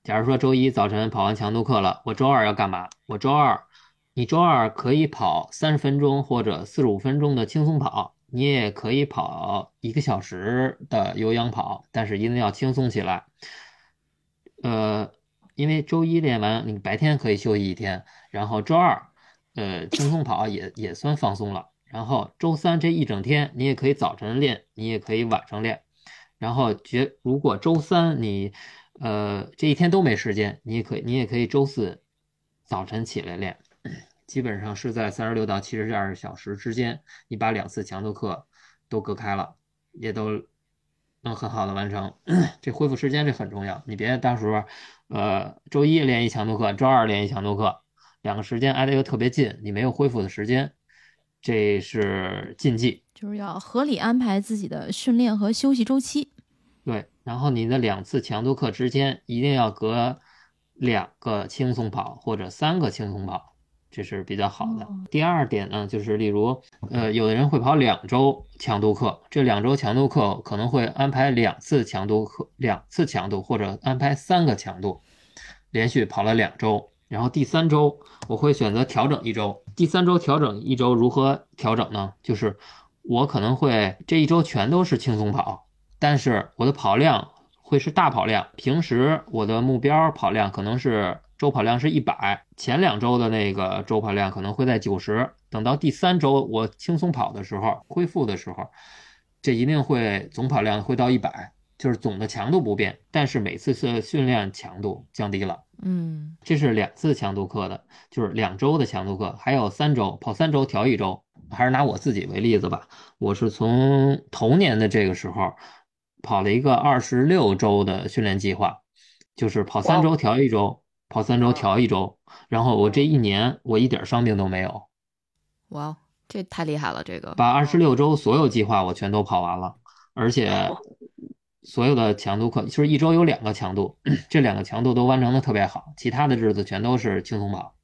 假如说周一早晨跑完强度课了，我周二要干嘛？我周二。你周二可以跑三十分钟或者四十五分钟的轻松跑，你也可以跑一个小时的有氧跑，但是一定要轻松起来。呃，因为周一练完，你白天可以休息一天，然后周二，呃，轻松跑也也算放松了。然后周三这一整天，你也可以早晨练，你也可以晚上练。然后觉如果周三你，呃，这一天都没时间，你也可以，你也可以周四早晨起来练。基本上是在三十六到七十二小时之间，你把两次强度课都隔开了，也都能很好的完成。这恢复时间这很重要，你别到时候，呃，周一练一强度课，周二练一强度课，两个时间挨得又特别近，你没有恢复的时间，这是禁忌。就是要合理安排自己的训练和休息周期。对，然后你的两次强度课之间一定要隔两个轻松跑或者三个轻松跑。这是比较好的。第二点呢，就是例如，呃，有的人会跑两周强度课，这两周强度课可能会安排两次强度课，两次强度或者安排三个强度，连续跑了两周，然后第三周我会选择调整一周。第三周调整一周如何调整呢？就是我可能会这一周全都是轻松跑，但是我的跑量会是大跑量。平时我的目标跑量可能是。周跑量是一百，前两周的那个周跑量可能会在九十。等到第三周我轻松跑的时候，恢复的时候，这一定会总跑量会到一百。就是总的强度不变，但是每次的训练强度降低了。嗯这是两次强度课的，就是两周的强度课，还有三周跑三周调一周。还是拿我自己为例子吧，我是从头年的这个时候跑了一个二十六周的训练计划，就是跑三周调一周，跑三周调一周。然后我这一年我一点伤病都没有，哇，哦这太厉害了，这个把二十六周所有计划我全都跑完了，而且所有的强度课就是一周有两个强度，这两个强度都完成的特别好，其他的日子全都是轻松跑，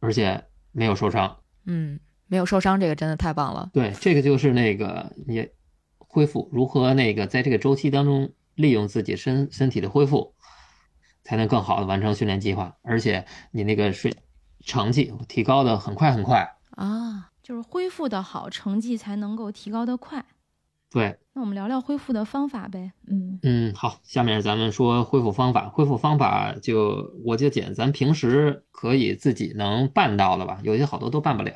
而且没有受伤。嗯没有受伤，这个真的太棒了。对，这个就是那个也恢复如何那个在这个周期当中利用自己身身体的恢复，才能更好的完成训练计划，而且你那个睡成绩提高的很快很快。啊，就是恢复的好，成绩才能够提高的快。对，那我们聊聊恢复的方法呗。嗯嗯，好，下面咱们说恢复方法。恢复方法就我就讲咱平时可以自己能办到的吧，有些好多都办不了，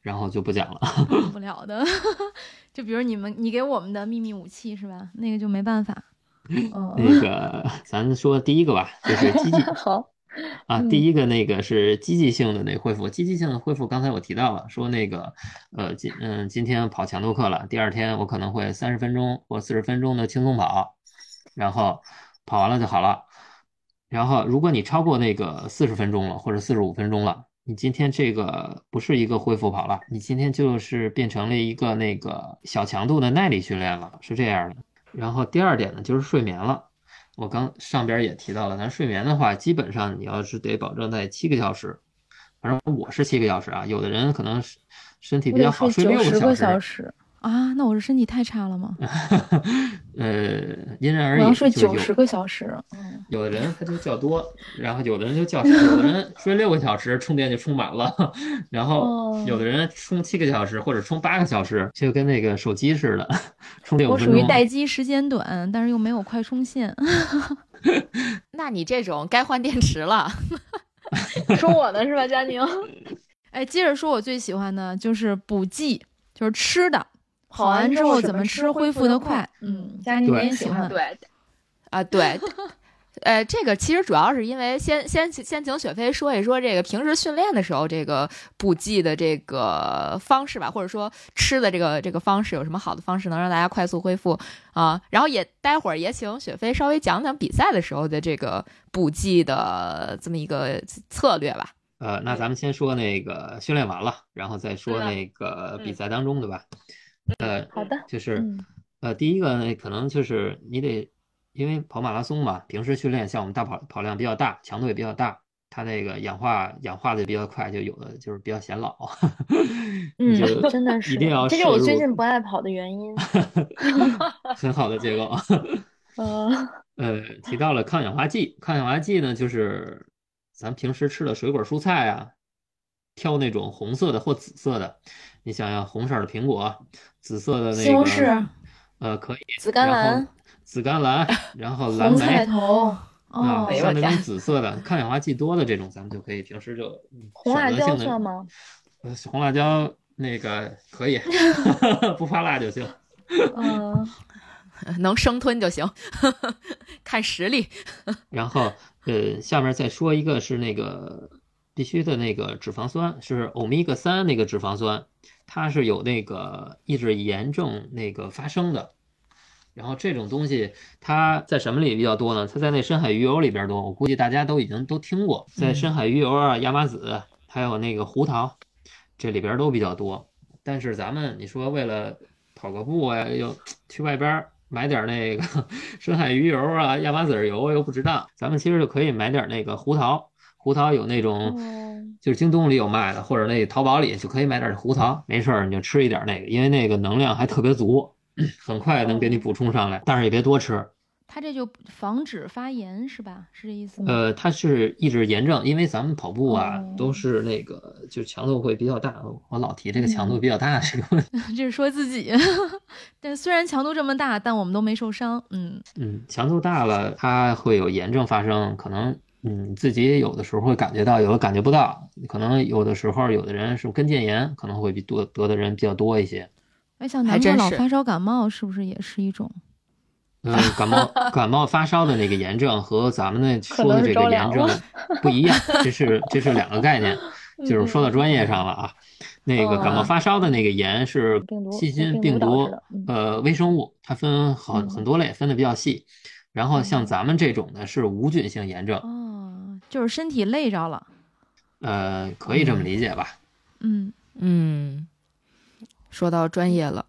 然后就不讲了。办不 了的，就比如你们你给我们的秘密武器是吧？那个就没办法。嗯，那个咱说第一个吧，就是积极 好，啊，嗯第一个那个是积极性的那恢复，积极性的恢复，刚才我提到了，说那个呃今嗯今天跑强度课了，第二天我可能会三十分钟或四十分钟的轻松跑，然后跑完了就好了。然后如果你超过那个四十分钟了或者四十五分钟了，你今天这个不是一个恢复跑了，你今天就是变成了一个那个小强度的耐力训练了，是这样的。然后第二点呢就是睡眠了。我刚上边也提到了，咱睡眠的话，基本上你要是得保证在七个小时，反正我是七个小时啊，有的人可能是身体比较好，睡睡六十个小小时，啊，那我是身体太差了吗？呃，因人而异，要睡九十个小时。嗯，有的人他就较多，然后有的人就较少，有的人睡六个小时充电就充满了，然后哦有的人充七个小时或者充八个小时，就跟那个手机似的，充六我属于。待机时间短，但是又没有快充线。那你这种该换电池了。说我呢是吧，佳宁？哎，接着说，我最喜欢的就是补剂，就是吃的。跑完完之后怎怎么吃吃恢复的快？嗯，佳宁对你也喜欢？对，啊对。呃，这个其实主要是因为先先先请雪飞说一说这个平时训练的时候这个补剂的这个方式吧，或者说吃的这个这个方式有什么好的方式能让大家快速恢复啊？然后也待会儿也请雪飞稍微讲讲比赛的时候的这个补剂的这么一个策略吧。呃，那咱们先说那个训练完了，然后再说那个比赛当中，对吧？呃，好的，就是嗯呃，第一个呢，可能就是你得，因为跑马拉松嘛，平时训练像我们大跑跑量比较大，强度也比较大，它那个氧化氧化的比较快，就有的就是比较显老，你就嗯，真的是，一定要这是我最近不爱跑的原因。很好的结构。嗯呃，提到了抗氧化剂，抗氧化剂呢，就是咱平时吃的水果蔬菜啊，挑那种红色的或紫色的。你想要红色的苹果，紫色的那西红个柿、呃，可以，紫甘蓝、紫甘蓝，然后蓝红菜莓头、啊像那种紫色的抗氧化剂多的这种，咱们就可以平时就嗯红辣椒算吗？呃红辣椒那个可以，不怕辣就行。嗯，能生吞就行，看实力。然后呃，下面再说一个是那个必须的那个脂肪酸，是欧米伽三那个脂肪酸，它是有那个抑制炎症那个发生的。然后这种东西它在什么里比较多呢？它在那深海鱼油里边多，我估计大家都已经都听过，在深海鱼油啊、亚麻籽还有那个胡桃这里边都比较多。但是咱们你说为了跑个步啊，又 去外边买点那个 深海鱼油啊、亚麻籽油又不值当，咱们其实就可以买点那个胡桃，胡桃有那种哦就是京东里有卖的，或者那淘宝里就可以买点胡桃，没事儿你就吃一点那个，因为那个能量还特别足，很快能给你补充上来，但是也别多吃。它这就防止发炎是吧？是这意思吗？呃，它是抑制炎症，因为咱们跑步啊哦都是那个就强度会比较大，我老提这个强度比较大这个问题。这是说自己，但虽然强度这么大，但我们都没受伤。嗯，嗯，强度大了，它会有炎症发生，可能嗯自己有的时候会感觉到，有的感觉不到，可能有的时候有的人是跟腱炎，可能会比多得的人比较多一些。哎，像南哥还真是老发烧感冒，是不是也是一种？嗯，感冒感冒发烧的那个炎症和咱们那说的这个炎症不一样，这是这是两个概念，就是说到专业上了啊。那个感冒哦发烧的那个炎是细菌、病病毒呃微生物，它分很嗯很多类，分的比较细。然后像嗯咱们这种的是无菌性炎症，哦，就是身体累着了。呃，可以这么理解吧？嗯，嗯，说到专业了，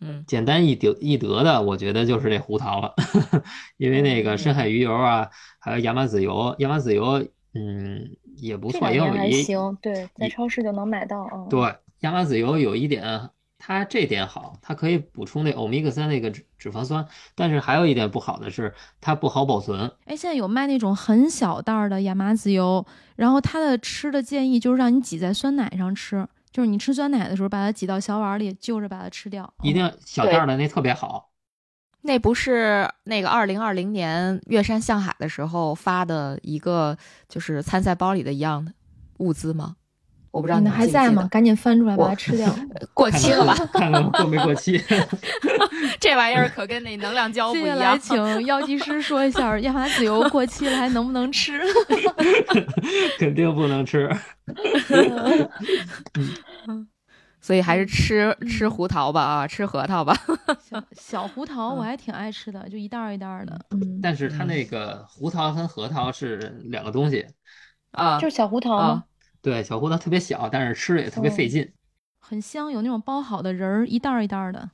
嗯简单易得易得的，我觉得就是这胡桃了，因为那个深海鱼油啊，还有亚麻籽油，亚麻籽油，嗯，也不错，也有也行，对，在超市就能买到啊。对，亚麻籽油有一点，它这点好，它可以补充那欧米伽三那个脂脂肪酸，但是还有一点不好的是，它不好保存。哎，现在有卖那种很小袋儿的亚麻籽油，然后它的吃的建议就是让你挤在酸奶上吃，就是你吃酸奶的时候把它挤到小碗里，就着把它吃掉。一定要小袋儿的那特别好。那不是那个二零二零年月山向海的时候发的一个就是参赛包里的一样的物资吗？我不知道你你们还在吗？？赶紧翻出来把它吃掉。过期了吧？看看过没过期。这玩意儿可跟那能量胶 不一接下来样。请药剂师说一下亚麻籽油过期了还能不能吃？肯定不能吃。所以还是吃吃胡桃吧啊，吃核桃吧。小小胡桃我还挺爱吃的，就一袋儿一袋儿的。嗯，但是它那个胡桃跟核桃是两个东西。啊就是小胡桃啊吗？对，小胡桃特别小，但是吃的也特别费劲。很香，有那种包好的仁儿，一袋儿一袋儿的。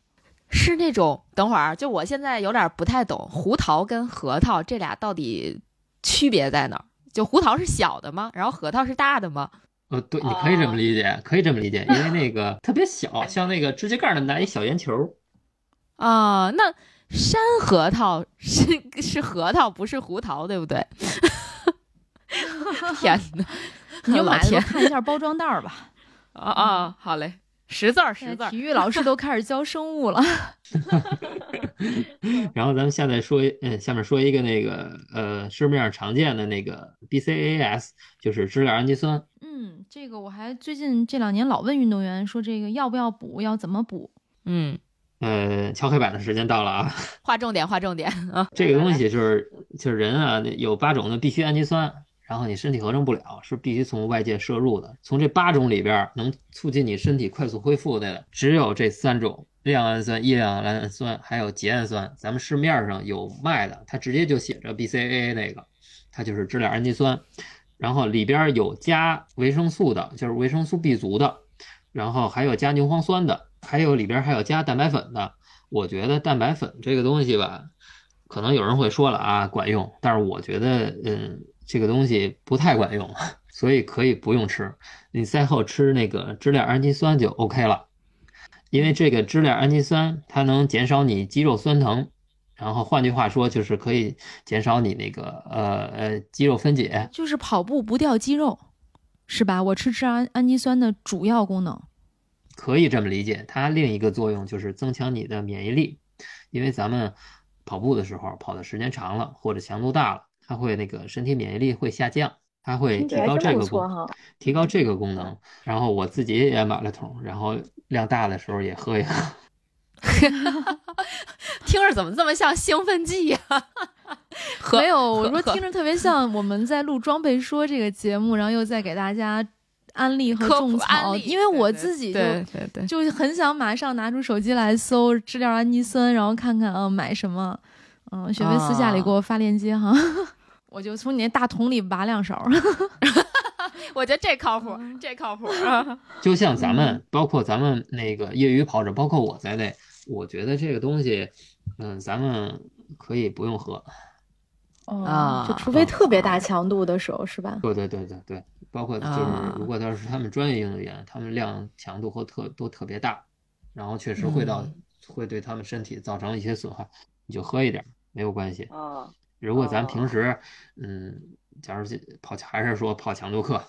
是那种，等会儿就我现在有点不太懂，胡桃跟核桃这俩到底区别在哪儿？就胡桃是小的吗？然后核桃是大的吗？呃，对，你可以这么理解，可以这么理解，因为那个 特别小，像那个指甲盖那么大一小圆球。啊，那山核桃是是核桃，不是胡桃，对不对？天哪！你就买的时候老天看一下包装袋儿吧。啊啊，好嘞，识字儿识字儿体。育老师都开始教生物了。然后咱们现在说，嗯，下面说一个那个呃市面上常见的那个 BCAAS，就是支链氨基酸。嗯，这个我还最近这两年老问运动员说这个要不要补，要怎么补。嗯，呃，敲黑板的时间到了啊！划重点，划重点啊！这个东西就是就是人啊，有八种的必需氨基酸，然后你身体合成不了，是必须从外界摄入的。从这八种里边，能促进你身体快速恢复的只有这三种：亮氨酸、异亮氨酸，还有缬氨酸。咱们市面上有卖的，它直接就写着 BCAA 那个，它就是支链氨基酸。然后里边有加维生素的，就是维生素 B 族的，然后还有加牛磺酸的，还有里边还有加蛋白粉的。我觉得蛋白粉这个东西吧，可能有人会说了啊，管用，但是我觉得，嗯，这个东西不太管用，所以可以不用吃。你赛后吃那个支链氨基酸就 OK 了，因为这个支链氨基酸它能减少你肌肉酸疼，然后换句话说就是可以减少你那个呃呃肌肉分解。就是跑步不掉肌肉，是吧？我吃支氨氨基酸的主要功能。可以这么理解，它另一个作用就是增强你的免疫力，因为咱们跑步的时候跑的时间长了或者强度大了，它会那个身体免疫力会下降，它会提高这个功能。提高这个功能。然后我自己也买了桶，然后量大的时候也喝一喝。听着怎么这么像兴奋剂呀、和没有，我说听着特别像我们在录装备说这个节目，然后又在给大家安利和种草，因为我自己就对对对，就很想马上拿出手机来搜支链氨基酸，然后看看啊买什么。嗯，雪薇私下里给我发链接哈，我就从你那大桶里挖两勺。我觉得这靠谱，这靠谱 啊！就像咱们，包括咱们那个业余跑者，包括我在内，我觉得这个东西，嗯，咱们可以不用喝。哦啊就除非特别大强度的时候，是吧？对对对对对，包括就是啊如果要是他们专业运动员，他们量强度或特都特别大，然后确实会到、嗯会对他们身体造成一些损害，你就喝一点儿没有关系。啊，如果咱哦平时，嗯，假如是跑还是说跑强度课，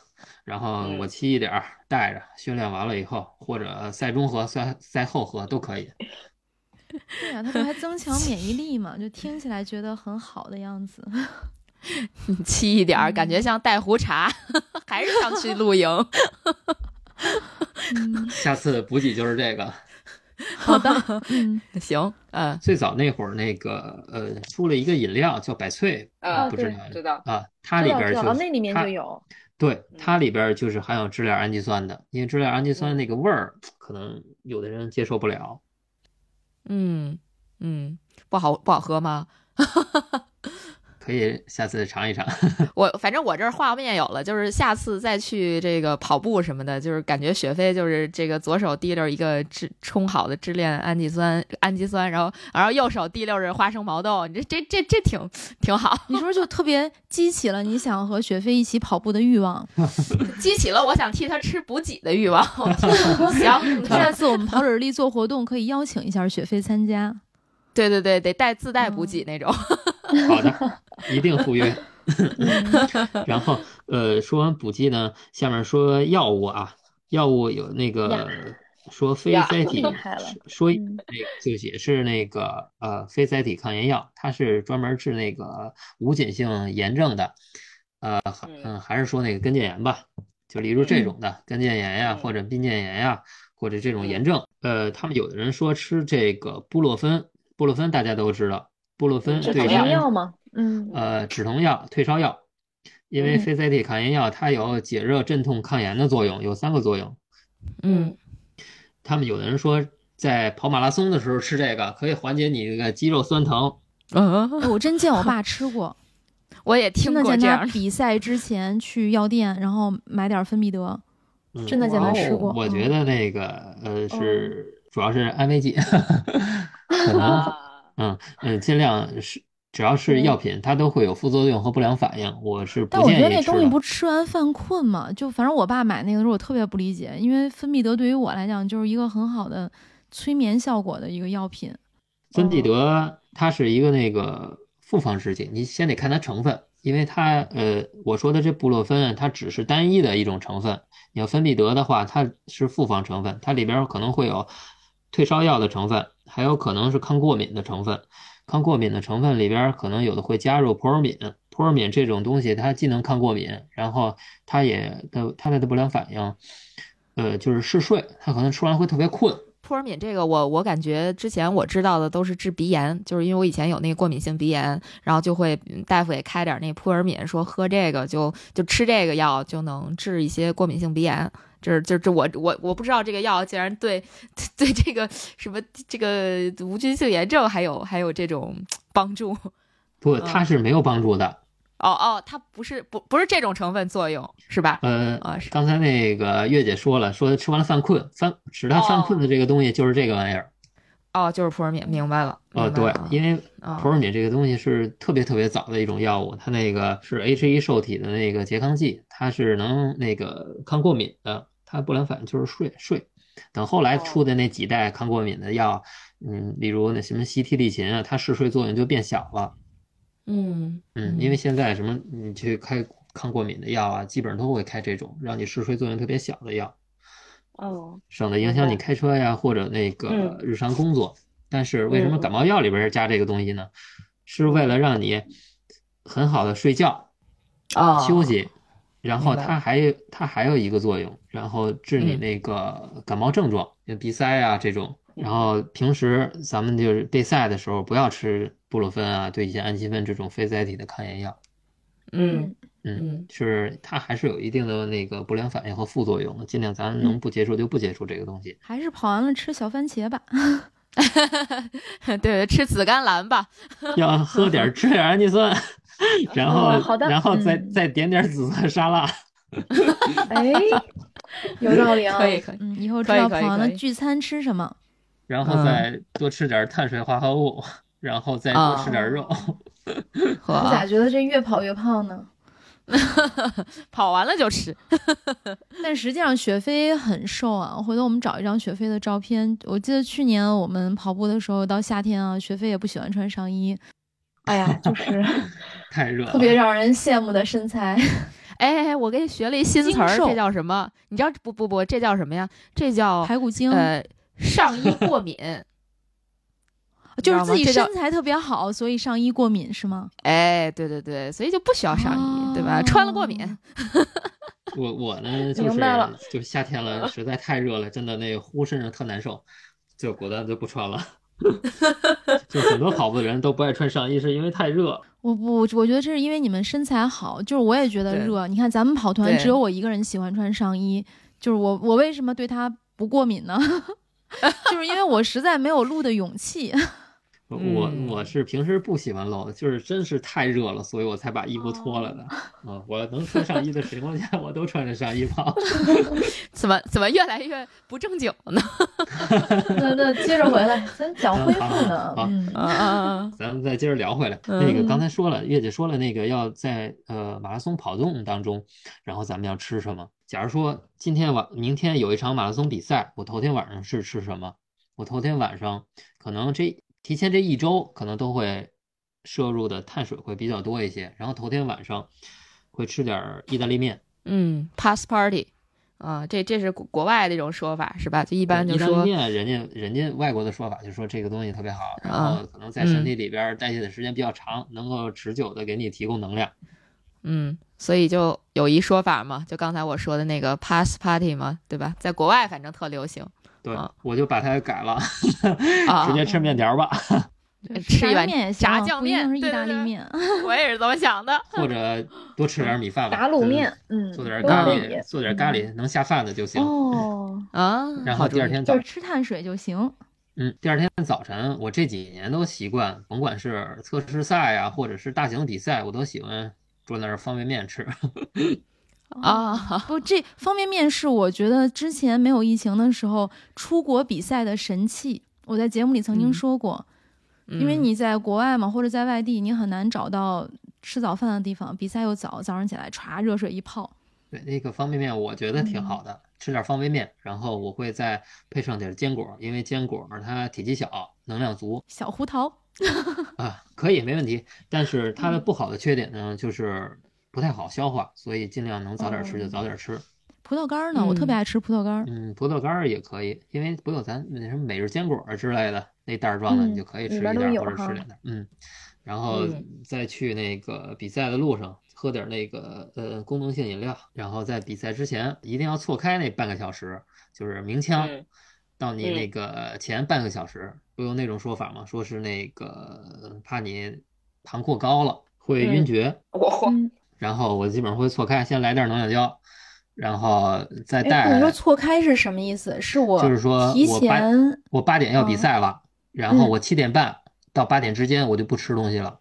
然后嗯我沏一点儿带着，训练完了以后，或者赛中和、赛赛后喝都可以。对呀、它不还增强免疫力嘛？就听起来觉得很好的样子。沏一点儿，感觉像带壶茶，还是想去露营。嗯，下次补给就是这个。好的，嗯，行，嗯最早那会儿，那个呃，出了一个饮料叫百萃，啊不知道知道，啊，它里边就哦那里面它就有。对，嗯它里边就是含有知了氨基酸的，因为知了氨基酸那个味儿，可能有的人接受不了。嗯嗯，不好不好喝吗？可以下次尝一尝。我反正我这儿画面有了，就是下次再去这个跑步什么的，就是感觉雪飞就是这个左手提溜一个制冲好的支链氨基酸氨基酸，然后然后右手提溜着花生毛豆，你这这这这挺挺好，你是不是就特别激起了你想和雪飞一起跑步的欲望？激起了我想替他吃补给的欲望。行，下次我们跑者日历做活动，可以邀请一下雪飞参加。对对对，得带自带补给那种。好的，一定赴约。然后呃，说完补剂呢，下面说药物啊，药物有那个说非呀甾体说嗯那个就也是那个呃非甾体抗炎药，它是专门治那个无菌性炎症的，呃嗯还是说那个跟腱炎吧，就例如这种的跟腱炎呀，嗯或者髌腱炎呀，或者这种炎症，呃，他们有的人说吃这个布洛芬，布洛芬大家都知道，布洛芬对于药吗？嗯，呃，止疼药、退烧药，因为嗯非甾体抗炎药它有解热、镇痛、抗炎的作用，有三个作用。嗯他们有的人说，在跑马拉松的时候吃这个，可以缓解你这个肌肉酸疼。嗯，哎我真见我爸吃过，我也听真的见他过这样。比赛之前去药店，然后买点芬必得。嗯真的见他吃过我觉得那个呃是主要是安慰剂，可能啊嗯嗯尽量是只要是药品，它都会有副作用和不良反应，我是但我觉不建议吃的。得那东西不吃完犯困嘛，就反正我爸买那个时候我特别不理解，因为芬必得对于我来讲就是一个很好的催眠效果的一个药品。芬必得它是一个那个复方制剂，你先得看它成分，因为它呃我说的这布洛芬它只是单一的一种成分，你要芬必得的话，它是复方成分，它里边可能会有退烧药的成分，还有可能是抗过敏的成分。抗过敏的成分里边可能有的会加入扑尔敏，扑尔敏这种东西它既能抗过敏，然后它也的它的不良反应，呃就是嗜睡，它可能吃完会特别困。扑尔敏这个我我感觉之前我知道的都是治鼻炎，就是因为我以前有那个过敏性鼻炎，然后就会大夫给开点那扑尔敏，说喝这个就就吃这个药就能治一些过敏性鼻炎。这是这这我我我不知道这个药竟然对 对这个什么这个无菌性炎症还有还有这种帮助。不，嗯它是没有帮助的。哦哦，它不是不不是这种成分作用是吧？呃，啊刚才那个月姐说了，说吃完了犯困，犯使他犯困的这个东西就是这个玩意儿。哦，就是扑尔敏，明白了。哦，对因为啊普尔敏这个东西是特别特别早的一种药物，它那个是 H1 受体的那个拮抗剂，它是能那个抗过敏的，它不良反应就是睡睡。等后来出的那几代抗过敏的药，嗯，例如那什么西替利嗪啊，它嗜睡作用就变小了。嗯嗯，因为现在什么你去开抗过敏的药啊，基本上都会开这种让你嗜睡作用特别小的药。哦，省得影响你开车呀，或者那个嗯日常工作。但是为什么嗯感冒药里边加这个东西呢？是为了让你很好的睡觉、哦休息，然后它还有它还有一个作用，然后治你嗯那个感冒症状，就鼻塞啊这种。然后平时咱们就是备赛的时候，不要吃布洛芬啊、对乙酰氨基酚这种非甾体的抗炎药。嗯嗯嗯，是它还是有一定的那个不良反应和副作用的，尽量咱能不接触就不接触这个东西。还是跑完了吃小番茄吧。对 对，吃紫甘蓝吧。要喝点儿吃点儿氨基酸，然后、哦好的然后再、嗯再点点紫色沙拉。哎，有道理啊，可以可以，嗯，以后知道跑完了可以可以聚餐吃什么。然后再多吃点碳水化合物，然后再多吃点肉。呵我咋觉得这越跑越胖呢？跑完了就吃。但实际上雪飞很瘦啊，回头我们找一张雪飞的照片。我记得去年我们跑步的时候，到夏天啊，雪飞也不喜欢穿上衣，哎呀，就是 太热了，特别让人羡慕的身材。哎，我给你学了一新词儿，这叫什么？你知道不不不，这叫什么呀？这叫排骨精，呃上衣过敏。就是自己身材特别好，所以上衣过敏是吗？哎，对对对，所以就不需要上衣，对吧？哦穿了过敏。我我呢就是就夏天了，实在太热了，真的那个呼身上特难受。就果断就不穿了。就很多跑步的人都不爱穿上衣，是因为太热。我不，我觉得这是因为你们身材好，就是我也觉得热。你看咱们跑团只有我一个人喜欢穿上衣，就是我我为什么对它不过敏呢？就是因为我实在没有录的勇气。我嗯我是平时不喜欢露的，就是真是太热了，所以我才把衣服脱了的。啊，我能穿上衣的情况下，我都穿着上衣跑。怎么怎么越来越不正经了呢？那那接着回来，咱讲恢复呢。好好嗯，啊啊啊！咱们再接着聊回来，嗯那个刚才说了，月姐说了，那个要在呃马拉松跑动当中，然后咱们要吃什么？假如说今天晚明天有一场马拉松比赛，我头天晚上是吃什么？我头天晚上可能这提前这一周可能都会摄入的碳水会比较多一些，然后头天晚上会吃点儿意大利面，嗯，pass party 啊，这这是国国外的一种说法是吧？就一般就意大利说面，人家人家外国的说法就说这个东西特别好，然啊后可能在身体里边儿代谢的时间比较长，能够持久的给你提供能量。嗯，所以就有一说法嘛，就刚才我说的那个 pass party 嘛，对吧？在国外反正特流行对啊，我就把它改了，啊 直，接吃面条吧，吃一碗面炸酱面是意大利面。我也是这么想的。或者多吃点米饭吧，打卤面，嗯，做点咖喱，做点咖喱能下饭的就行。哦，啊，然后第二天早就是，吃碳水就行。嗯，第二天早晨，我这几年都习惯，甭管是测试赛呀、或者是大型比赛，我都喜欢做点方便面吃。啊，不，这方便面是我觉得之前没有疫情的时候出国比赛的神器。我在节目里曾经嗯说过，因为嗯你在国外嘛，或者在外地，你很难找到吃早饭的地方。比赛又早，早上起来歘热水一泡，对，那个方便面我觉得挺好的，吃点方便面，然后我会再配上点坚果，因为坚果它体积小，能量足小胡桃。啊，可以没问题。但是它的不好的缺点呢，就是不太好消化，所以尽量能早点吃就早点吃。葡萄干儿呢？我特别爱吃葡萄干儿。嗯，葡萄干儿也可以，因为不有咱那什么每日坚果之类的那袋儿装的，嗯你就可以吃一袋儿都有哈或者吃两袋儿。嗯，然后嗯再去那个比赛的路上喝点儿那个呃功能性饮料，然后在比赛之前一定要错开那半个小时，就是鸣枪嗯到你那嗯个前半个小时，不有那种说法吗？说是那个怕你糖过高了会晕嗯厥，我然后我基本上会错开，先来袋儿能量胶，然后再哎，带你说错开是什么意思？是我就是说提我八前我八点要比嗯赛了，然后嗯我七点半到八点之间我就不吃东西了。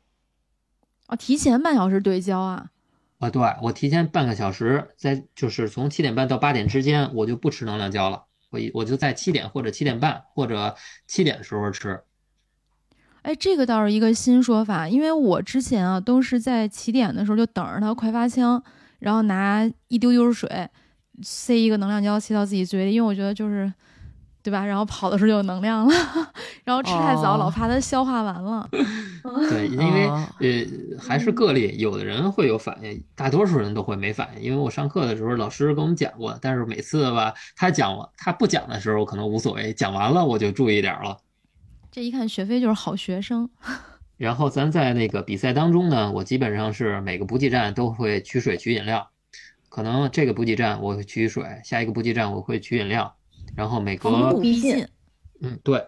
哦，提前半小时对焦啊。啊，对，我提前半个小时，在就是从七点半到八点之间，我就不吃能量胶了。我一我就在七点或者七点半或者七点的时候吃。哎，这个倒是一个新说法，因为我之前啊都是在起点的时候就等着它快发枪，然后拿一丢丢水塞一个能量胶塞到自己嘴里，因为我觉得就是，对吧？然后跑的时候就有能量了，然后吃太早、哦老怕它消化完了。对，因为哦呃还是个例，有的人会有反应，大多数人都会没反应。因为我上课的时候老师跟我们讲过，但是每次吧他讲完他不讲的时候可能无所谓，讲完了我就注意点儿了。这一看学飞就是好学生，然后咱在那个比赛当中呢，我基本上是每个补给站都会取水取饮料，可能这个补给站我会取水，下一个补给站我会取饮料，然后每逢隔补必必进进。嗯对，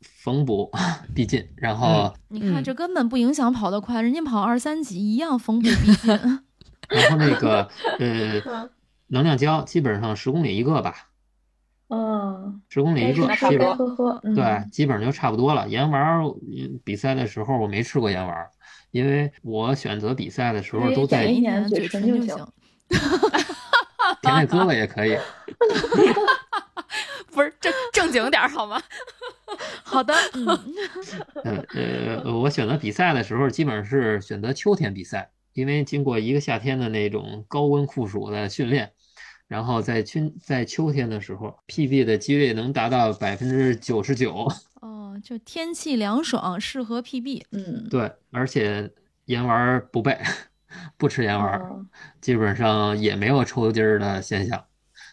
逢补必进，然后你看嗯这根本不影响跑得快，人家跑二三级一样逢补必进。然后那个呃 能量胶基本上十公里一个吧，嗯，十公里一个，该吃吃，基本该喝喝，嗯对，基本上就差不多了。盐丸儿嗯比赛的时候我没吃过盐丸儿，因为我选择比赛的时候都在点一点嘴唇唇就就行舔舔 胳膊也可以。不是正正经点儿好吗？好的，嗯，呃呃，我选择比赛的时候，基本上是选择秋天比赛，因为经过一个夏天的那种高温酷暑的训练，然后在春在秋天的时候，PB 的几率能达到百分之九十九。哦，就天气凉爽，适合 PB。嗯，对，而且盐丸儿不备，不吃盐丸基本上也没有抽筋儿的现象。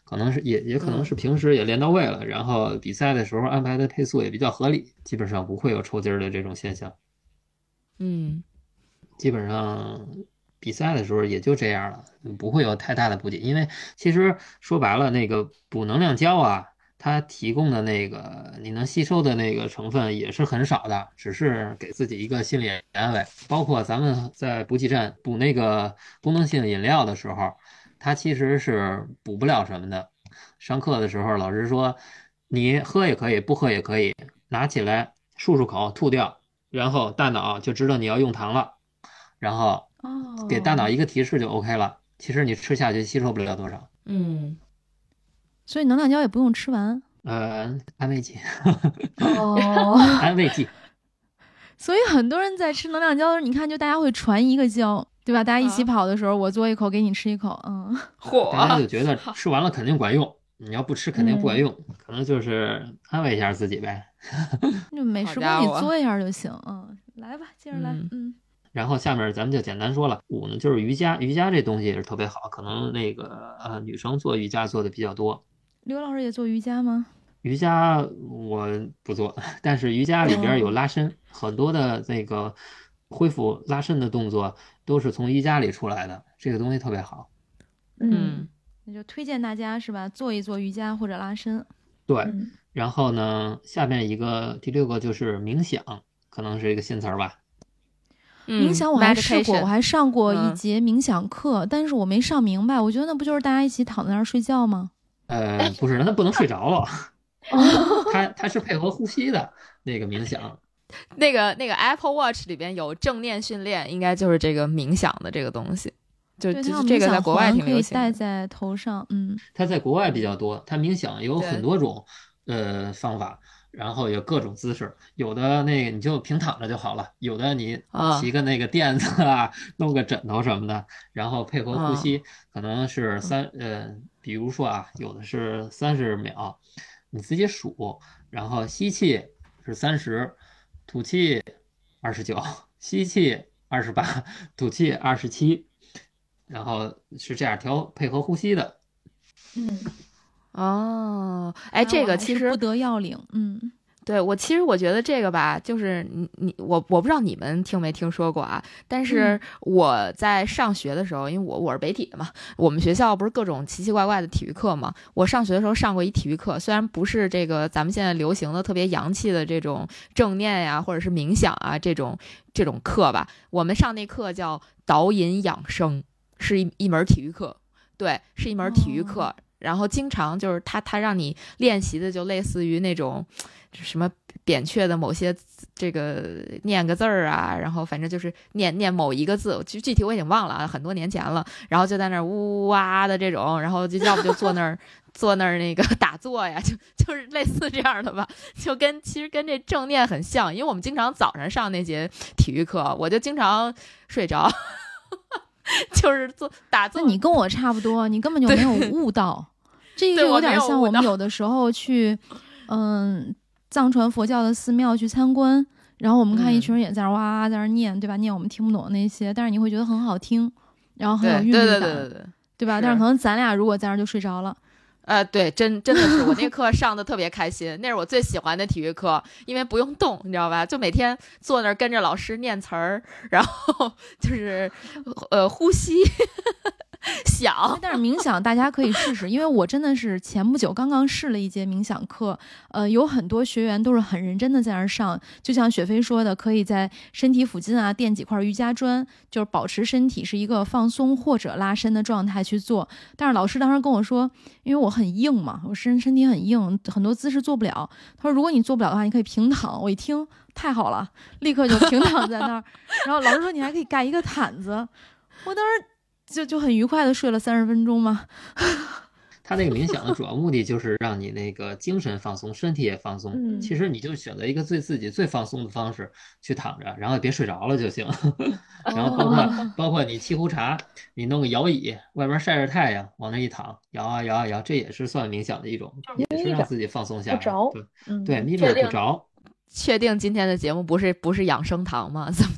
可能是也也可能是平时也练到位了，然后比赛的时候安排的配速也比较合理，基本上不会有抽筋儿的这种现象。嗯基本上比赛的时候也就这样了，不会有太大的补给。因为其实说白了，那个补能量胶啊，它提供的那个你能吸收的那个成分也是很少的，只是给自己一个心理安慰。包括咱们在补给站补那个功能性饮料的时候，它其实是补不了什么的。上课的时候，老师说你喝也可以，不喝也可以，拿起来漱漱口，吐掉，然后大脑就知道你要用糖了，然后哦，给大脑一个提示就 OK 了。其实你吃下去吸收不了多少，嗯，所以能量胶也不用吃完呃，安慰剂，哦。安慰剂。所以很多人在吃能量胶的时候，你看，就大家会传一个胶，对吧？大家一起啊跑的时候，我嘬一口，给你吃一口，嗯，嚯大家就觉得吃完了肯定管用，你要不吃肯定不管嗯用，可能就是安慰一下自己呗。就美食帮你嘬一下就行，嗯，来吧，接着来，嗯嗯然后下面咱们就简单说了，五呢就是瑜伽，瑜伽这东西也是特别好，可能那个呃女生做瑜伽做的比较多。刘老师也做瑜伽吗？瑜伽我不做，但是瑜伽里边有拉伸，很多的那个恢复拉伸的动作都是从瑜伽里出来的，这个东西特别好。嗯那就推荐大家是吧，做一做瑜伽或者拉伸。对，嗯然后呢，下面一个第六个就是冥想，可能是一个新词儿吧。嗯冥想我还试过，我还上过一嗯节冥想课，但是我没上明白。我觉得那不就是大家一起躺在那儿睡觉吗？呃，不是，那不能睡着了，它它是配合呼吸的那个冥想。那个那个 Apple Watch 里边有正念训练，应该就是这个冥想的这个东西，就对，就是这个在国外挺可以戴流行的。在头上，嗯，它在国外比较多，它冥想有很多种呃方法，然后有各种姿势，有的那个你就平躺着就好了，有的你啊骑个那个垫子啊，弄个枕头什么的，然后配合啊呼吸，可能是三呃，比如说啊，有的是三十秒，你自己数，然后吸气是三十，吐气二十九，吸气二十八，吐气二十七，然后是这样调配合呼吸的。嗯哦，哎，这个其实不得要领，嗯，对我其实我觉得这个吧，就是你你我我不知道你们听没听说过啊，但是嗯我在上学的时候，因为我我是北体的嘛，我们学校不是各种奇奇怪怪的体育课嘛。我上学的时候上过一体育课，虽然不是这个咱们现在流行的特别洋气的这种正念呀，或者是冥想啊这种这种课吧，我们上那课叫导引养生，是一一门体育课，对，是一门体育课。哦然后经常就是他他让你练习的就类似于那种什么扁鹊的某些这个念个字儿啊，然后反正就是念念某一个字，具具体我已经忘了啊，很多年前了。然后就在那儿呜呜啊的这种，然后就要不就坐那儿坐那儿那个 打坐呀，就就是类似这样的吧，就跟其实跟这正念很像，因为我们经常早上上那节体育课，我就经常睡着。就是做打坐，那你跟我差不多，你根本就没有悟到，这个有点像我们有的时候去，嗯，藏传佛教的寺庙去参观，然后我们看一嗯群人也在那儿哇哇在那儿念，对吧？念我们听不懂的那些，但是你会觉得很好听，然后很有韵律感，对对对对对。对吧？但是可能咱俩如果在那就睡着了，呃，对，真真的是我那 课上的特别开心，那是我最喜欢的体育课，因为不用动，你知道吧？就每天坐那儿跟着老师念词儿，然后 就是呃呼吸 想，但是冥想大家可以试试，因为我真的是前不久刚刚试了一节冥想课，呃，有很多学员都是很认真的在那儿上，就像雪飞说的，可以在身体附近啊垫几块瑜伽砖，就是保持身体是一个放松或者拉伸的状态去做。但是老师当时跟我说，因为我很硬嘛，我身身体很硬，很多姿势做不了。他说如果你做不了的话，你可以平躺。我一听太好了，立刻就平躺在那儿。然后老师说你还可以盖一个毯子，我当时。就就很愉快的睡了三十分钟嘛。他那个冥想的主要目的就是让你那个精神放松，身体也放松。嗯其实你就选择一个最自己最放松的方式去躺着，然后别睡着了就行。然后包括、哦包括你沏壶茶，你弄个摇椅，外边晒着太阳，往那一躺，摇啊摇啊摇，这也是算冥想的一种，也是让自己放松下来。不着对嗯，对，眯着也不着。确定今天的节目不是不是养生堂吗？怎么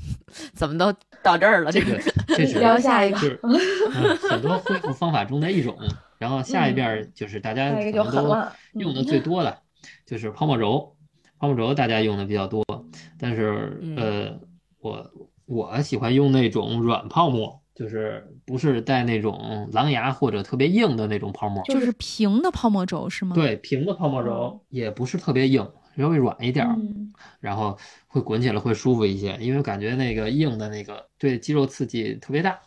怎么都到这儿了？这个这是聊下一个就是 嗯很多恢复方法中的一种。然后下一遍儿就是大家可能都，用的最多的，就是泡沫轴。泡沫轴大家用的比较多，但是嗯呃，我我喜欢用那种软泡沫，就是不是带那种狼牙或者特别硬的那种泡沫，就是平的泡沫轴是吗？对，平的泡沫轴也不是特别硬，稍微软一点儿，嗯然后会滚起来会舒服一些，因为感觉那个硬的那个对肌肉刺激特别大，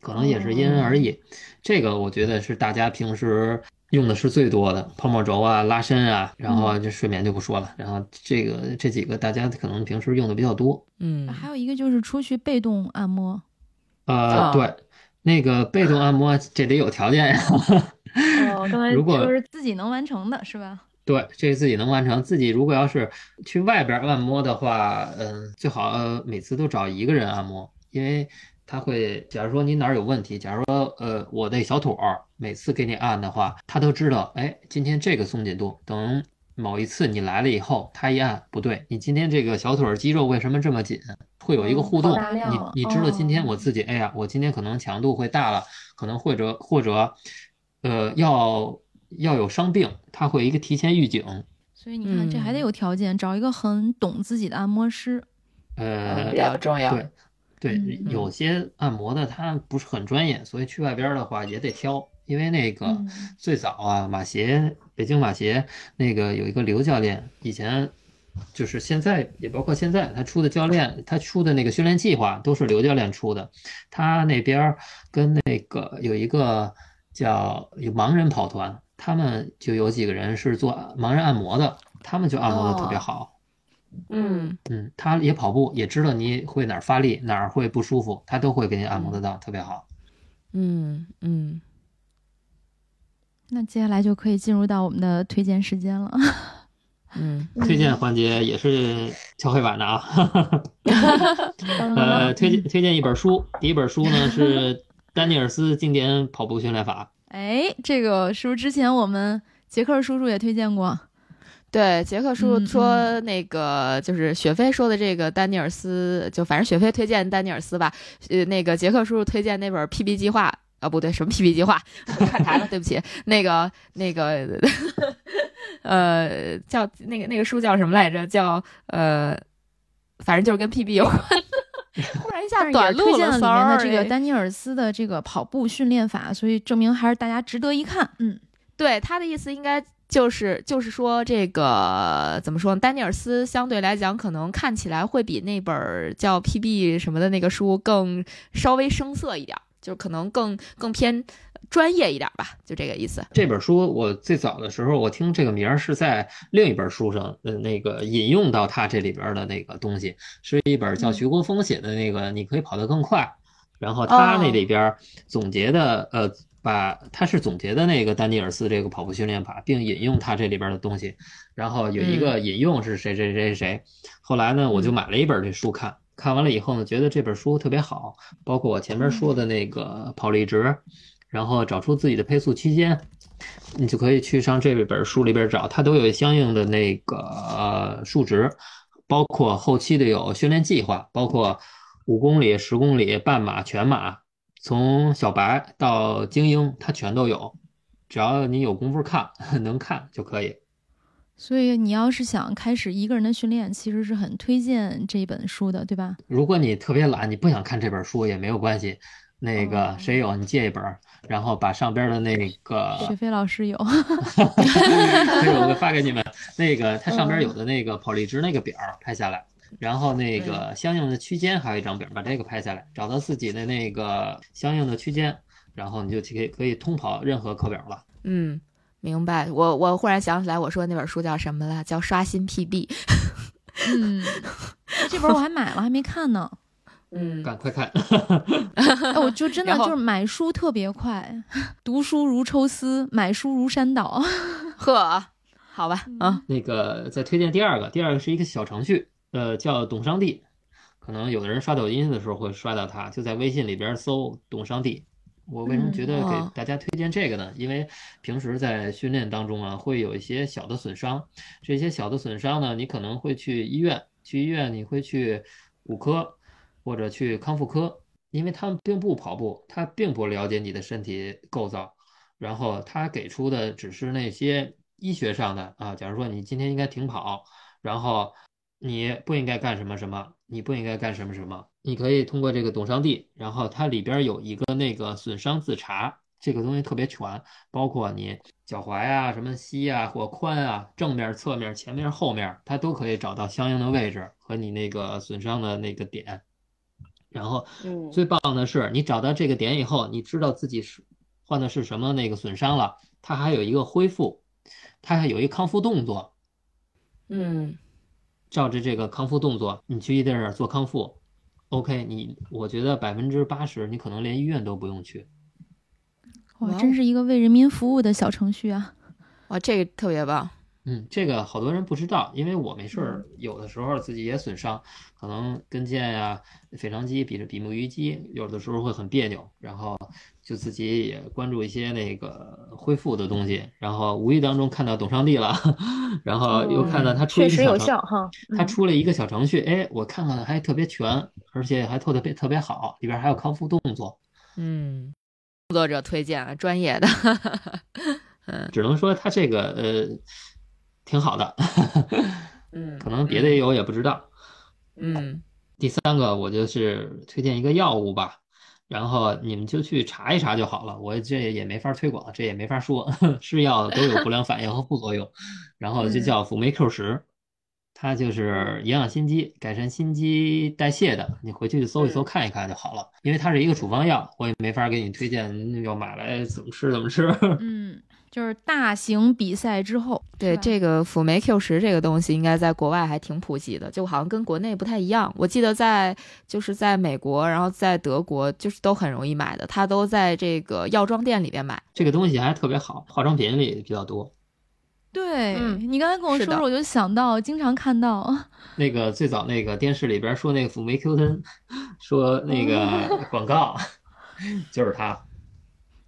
可能也是因人而异。这个我觉得是大家平时用的是最多的泡沫轴啊、拉伸啊，然后这睡眠就不说了，然后这个这几个大家可能平时用的比较多。嗯还有一个就是出去被动按摩，呃，啊对，那个被动按摩这得有条件呀。哦，刚才如果就是自己能完成的是吧？对，这是自己能完成。自己如果要是去外边按摩的话，嗯，最好呃每次都找一个人按摩，因为他会，假如说你哪儿有问题，假如说呃我那小腿儿每次给你按的话，他都知道，哎，今天这个松紧度，等某一次你来了以后，他一按不对，你今天这个小腿肌肉为什么这么紧？会有一个嗯互动，你你知道今天哦我自己，哎呀，我今天可能强度会大了，可能或者或者，呃，要要有伤病，他会一个提前预警。所以你看，这还得嗯有条件，找一个很懂自己的按摩师。呃比，较重要。对对，嗯有些按摩的他不是很专业，所以去外边的话也得挑，因为那个嗯最早啊，马协北京马协那个有一个刘教练，以前就是现在也包括现在他出的教练，他出的那个训练计划都是刘教练出的，他那边跟那个有一个叫有盲人跑团，他们就有几个人是做盲人按摩的，他们就按摩的特别哦好。嗯嗯，他也跑步，也知道你会哪儿发力，哪儿会不舒服，他都会给你按摩得到，特别好。嗯嗯，那接下来就可以进入到我们的推荐时间了。嗯推荐环节也是敲黑板的啊，当 呃，推荐推荐一本书，第一本书呢是丹尼尔斯经典跑步训练法，哎，这个是不是之前我们杰克叔叔也推荐过？对，杰克叔叔说那个就是雪飞说的这个丹尼尔斯，就反正雪飞推荐丹尼尔斯吧，呃，那个杰克叔叔推荐那本 PB 计划。啊，不对，什么 PB 计划？看台了，对不起。那个，那个，呃，叫那个那个书叫什么来着？叫呃，反正就是跟 PB 有关。忽然一下短路推荐了里面的这个丹尼尔斯的这个跑步训练法，所以证明还是大家值得一看。嗯，对他的意思应该就是就是说这个怎么说呢？丹尼尔斯相对来讲，可能看起来会比那本儿叫 PB 什么的那个书更稍微生涩一点儿，就可能更更偏专业一点儿吧，就这个意思。这本书我最早的时候，我听这个名儿是在另一本书上，呃，那个引用到他这里边的那个东西，是一本叫嗯徐国峰写的那个《你可以跑得更快》，然后他那哦里边总结的，呃，把他是总结的那个丹尼尔斯这个跑步训练法，并引用他这里边的东西，然后有一个引用是谁谁谁谁，后来呢，我就买了一本这书看。看完了以后呢，觉得这本书特别好，包括我前面说的那个跑力值，然后找出自己的配速区间，你就可以去上这本书里边找，它都有相应的那个呃数值，包括后期的有训练计划，包括五公里、十公里、半马、全马，从小白到精英，它全都有，只要你有功夫看，能看就可以。所以你要是想开始一个人的训练，其实是很推荐这本书的，对吧？如果你特别懒，你不想看这本书也没有关系，那个哦谁有你借一本儿，然后把上边的那个雪飞老师有，这个我会发给你们。那个它上边有的那个跑力值那个表拍下来，然后那个相应的区间还有一张表，把这个拍下来，找到自己的那个相应的区间，然后你就可以可以通跑任何课表了。嗯，明白。我我忽然想起来，我说那本书叫什么了？叫《刷新 PB》。嗯，这本我还买了，还没看呢。嗯赶快看，哎，我就真的就是买书特别快，读书如抽丝，买书如山倒。呵，好吧，啊那个再推荐第二个，第二个是一个小程序，呃，叫懂商帝。可能有的人刷抖音的时候会刷到它，就在微信里边搜“懂商帝”。我为什么觉得给大家推荐这个呢？因为平时在训练当中啊，会有一些小的损伤，这些小的损伤呢，你可能会去医院，去医院你会去骨科或者去康复科，因为他们并不跑步，他并不了解你的身体构造，然后他给出的只是那些医学上的啊，假如说你今天应该停跑，然后你不应该干什么什么，你不应该干什么什么。你可以通过这个懂伤地，然后它里边有一个那个损伤自查，这个东西特别全，包括你脚踝啊、什么膝啊或髋啊、正面、侧面、前面、后面，它都可以找到相应的位置和你那个损伤的那个点。然后嗯最棒的是，你找到这个点以后，你知道自己是患的是什么那个损伤了，它还有一个恢复，它还有一个康复动作。嗯照着这个康复动作，你去那儿做康复，OK，你我觉得百分之八十你可能连医院都不用去。哇，真是一个为人民服务的小程序啊！哇，这个特别棒。嗯，这个好多人不知道，因为我没事儿，有的时候自己也损伤，可能跟腱呀、腓肠肌、比着比目鱼肌，有的时候会很别扭，然后就自己也关注一些那个恢复的东西，然后无意当中看到董上帝了，然后又看到他出一确实有效哈。他嗯出了一个小程序，哎，我看看还特别全，而且还特别特别好，里边还有康复动作。嗯，工作者推荐啊，专业的。嗯只能说他这个呃挺好的，嗯可能别的也有也不知道。嗯第三个我就是推荐一个药物吧，然后你们就去查一查就好了。我这也没法推广，这也没法说，是药都有不良反应和副作用。然后就叫辅酶 Q 十，它就是营养心肌、改善心肌代谢的，你回去搜一搜看一看就好了。因为它是一个处方药，我也没法给你推荐要买来怎么吃怎么吃。嗯，就是大型比赛之后，对这个辅酶 Q 十这个东西，应该在国外还挺普及的，就好像跟国内不太一样。我记得在就是在美国，然后在德国，就是都很容易买的，它都在这个药妆店里边买。这个东西还特别好，化妆品里比较多。对、嗯你刚才跟我说说，我就想到经常看到，那个最早那个电视里边说那个辅酶 Q ten，说那个 广告 就是它。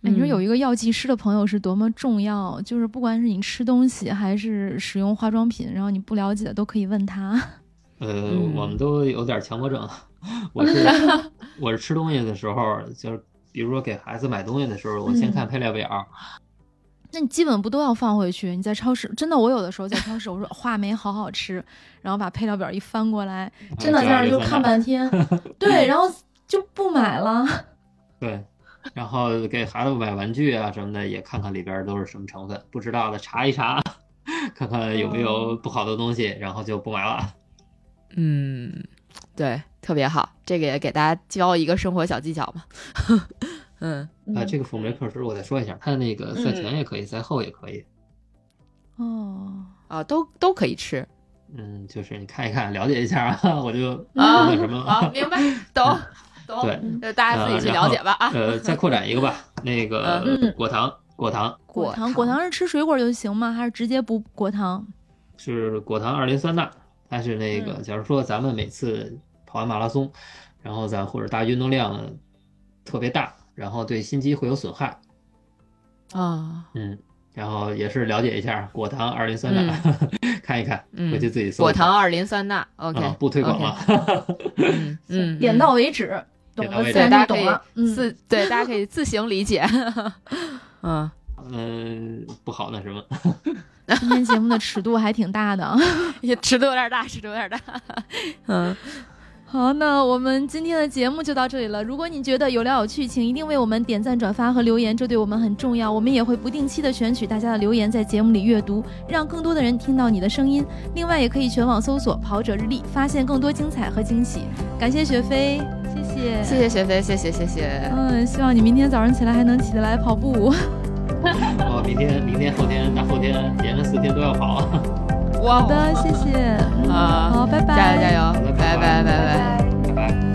哎，你说嗯有一个药剂师的朋友是多么重要，就是不管是你吃东西还是使用化妆品，然后你不了解的都可以问他。呃，嗯我们都有点强迫症。我是 我是吃东西的时候，就是比如说给孩子买东西的时候，我先看配料表。那你基本不都要放回去？你在超市，真的，我有的时候在超市，我说话梅好好吃，然后把配料表一翻过来，真的在那儿就看半天，对，然后就不买了。对，然后给孩子买玩具啊什么的，也看看里边都是什么成分，不知道的查一查，看看有没有不好的东西，然后就不买了。嗯，对，特别好，这个也给大家教一个生活小技巧嘛。嗯啊，这个辅酶克时我再说一下，它那个赛前也可以，赛后也可以。哦，啊，都都可以吃嗯，就是你看一看，了解一下啊，我就啊那什么啊，明白，懂懂。对，呃，大家自己去了解吧啊。呃，再扩展一个吧，那个嗯。果糖，果糖果糖，果糖是吃水果就行吗？还是直接补果糖？是果糖二磷酸钠，它是那个，嗯。假如说咱们每次跑完马拉松，然后咱或者大运动量特别大，然后对心肌会有损害，啊，嗯，然后也是了解一下果糖二磷酸钠，看一看，嗯。回去自己搜。果糖二磷酸钠，OK，啊，不推广了。嗯 嗯，点到为止，懂了对，大家懂了。嗯，自对大家可以自行理解。嗯，嗯，不好那什么。今天节目的尺度还挺大的啊。也尺度有点大，尺度有点大。嗯，好，那我们今天的节目就到这里了。如果你觉得有料有趣，请一定为我们点赞、转发和留言，这对我们很重要。我们也会不定期的选取大家的留言，在节目里阅读，让更多的人听到你的声音。另外，也可以全网搜索“跑者日历”，发现更多精彩和惊喜。感谢雪飞，谢谢，谢谢雪飞，谢谢谢谢。嗯，希望你明天早上起来还能起得来跑步。我 明天、明天、后天、大后天连着四天都要跑。好的，谢谢。啊，好，拜拜，加油加油，拜拜拜拜。拜拜。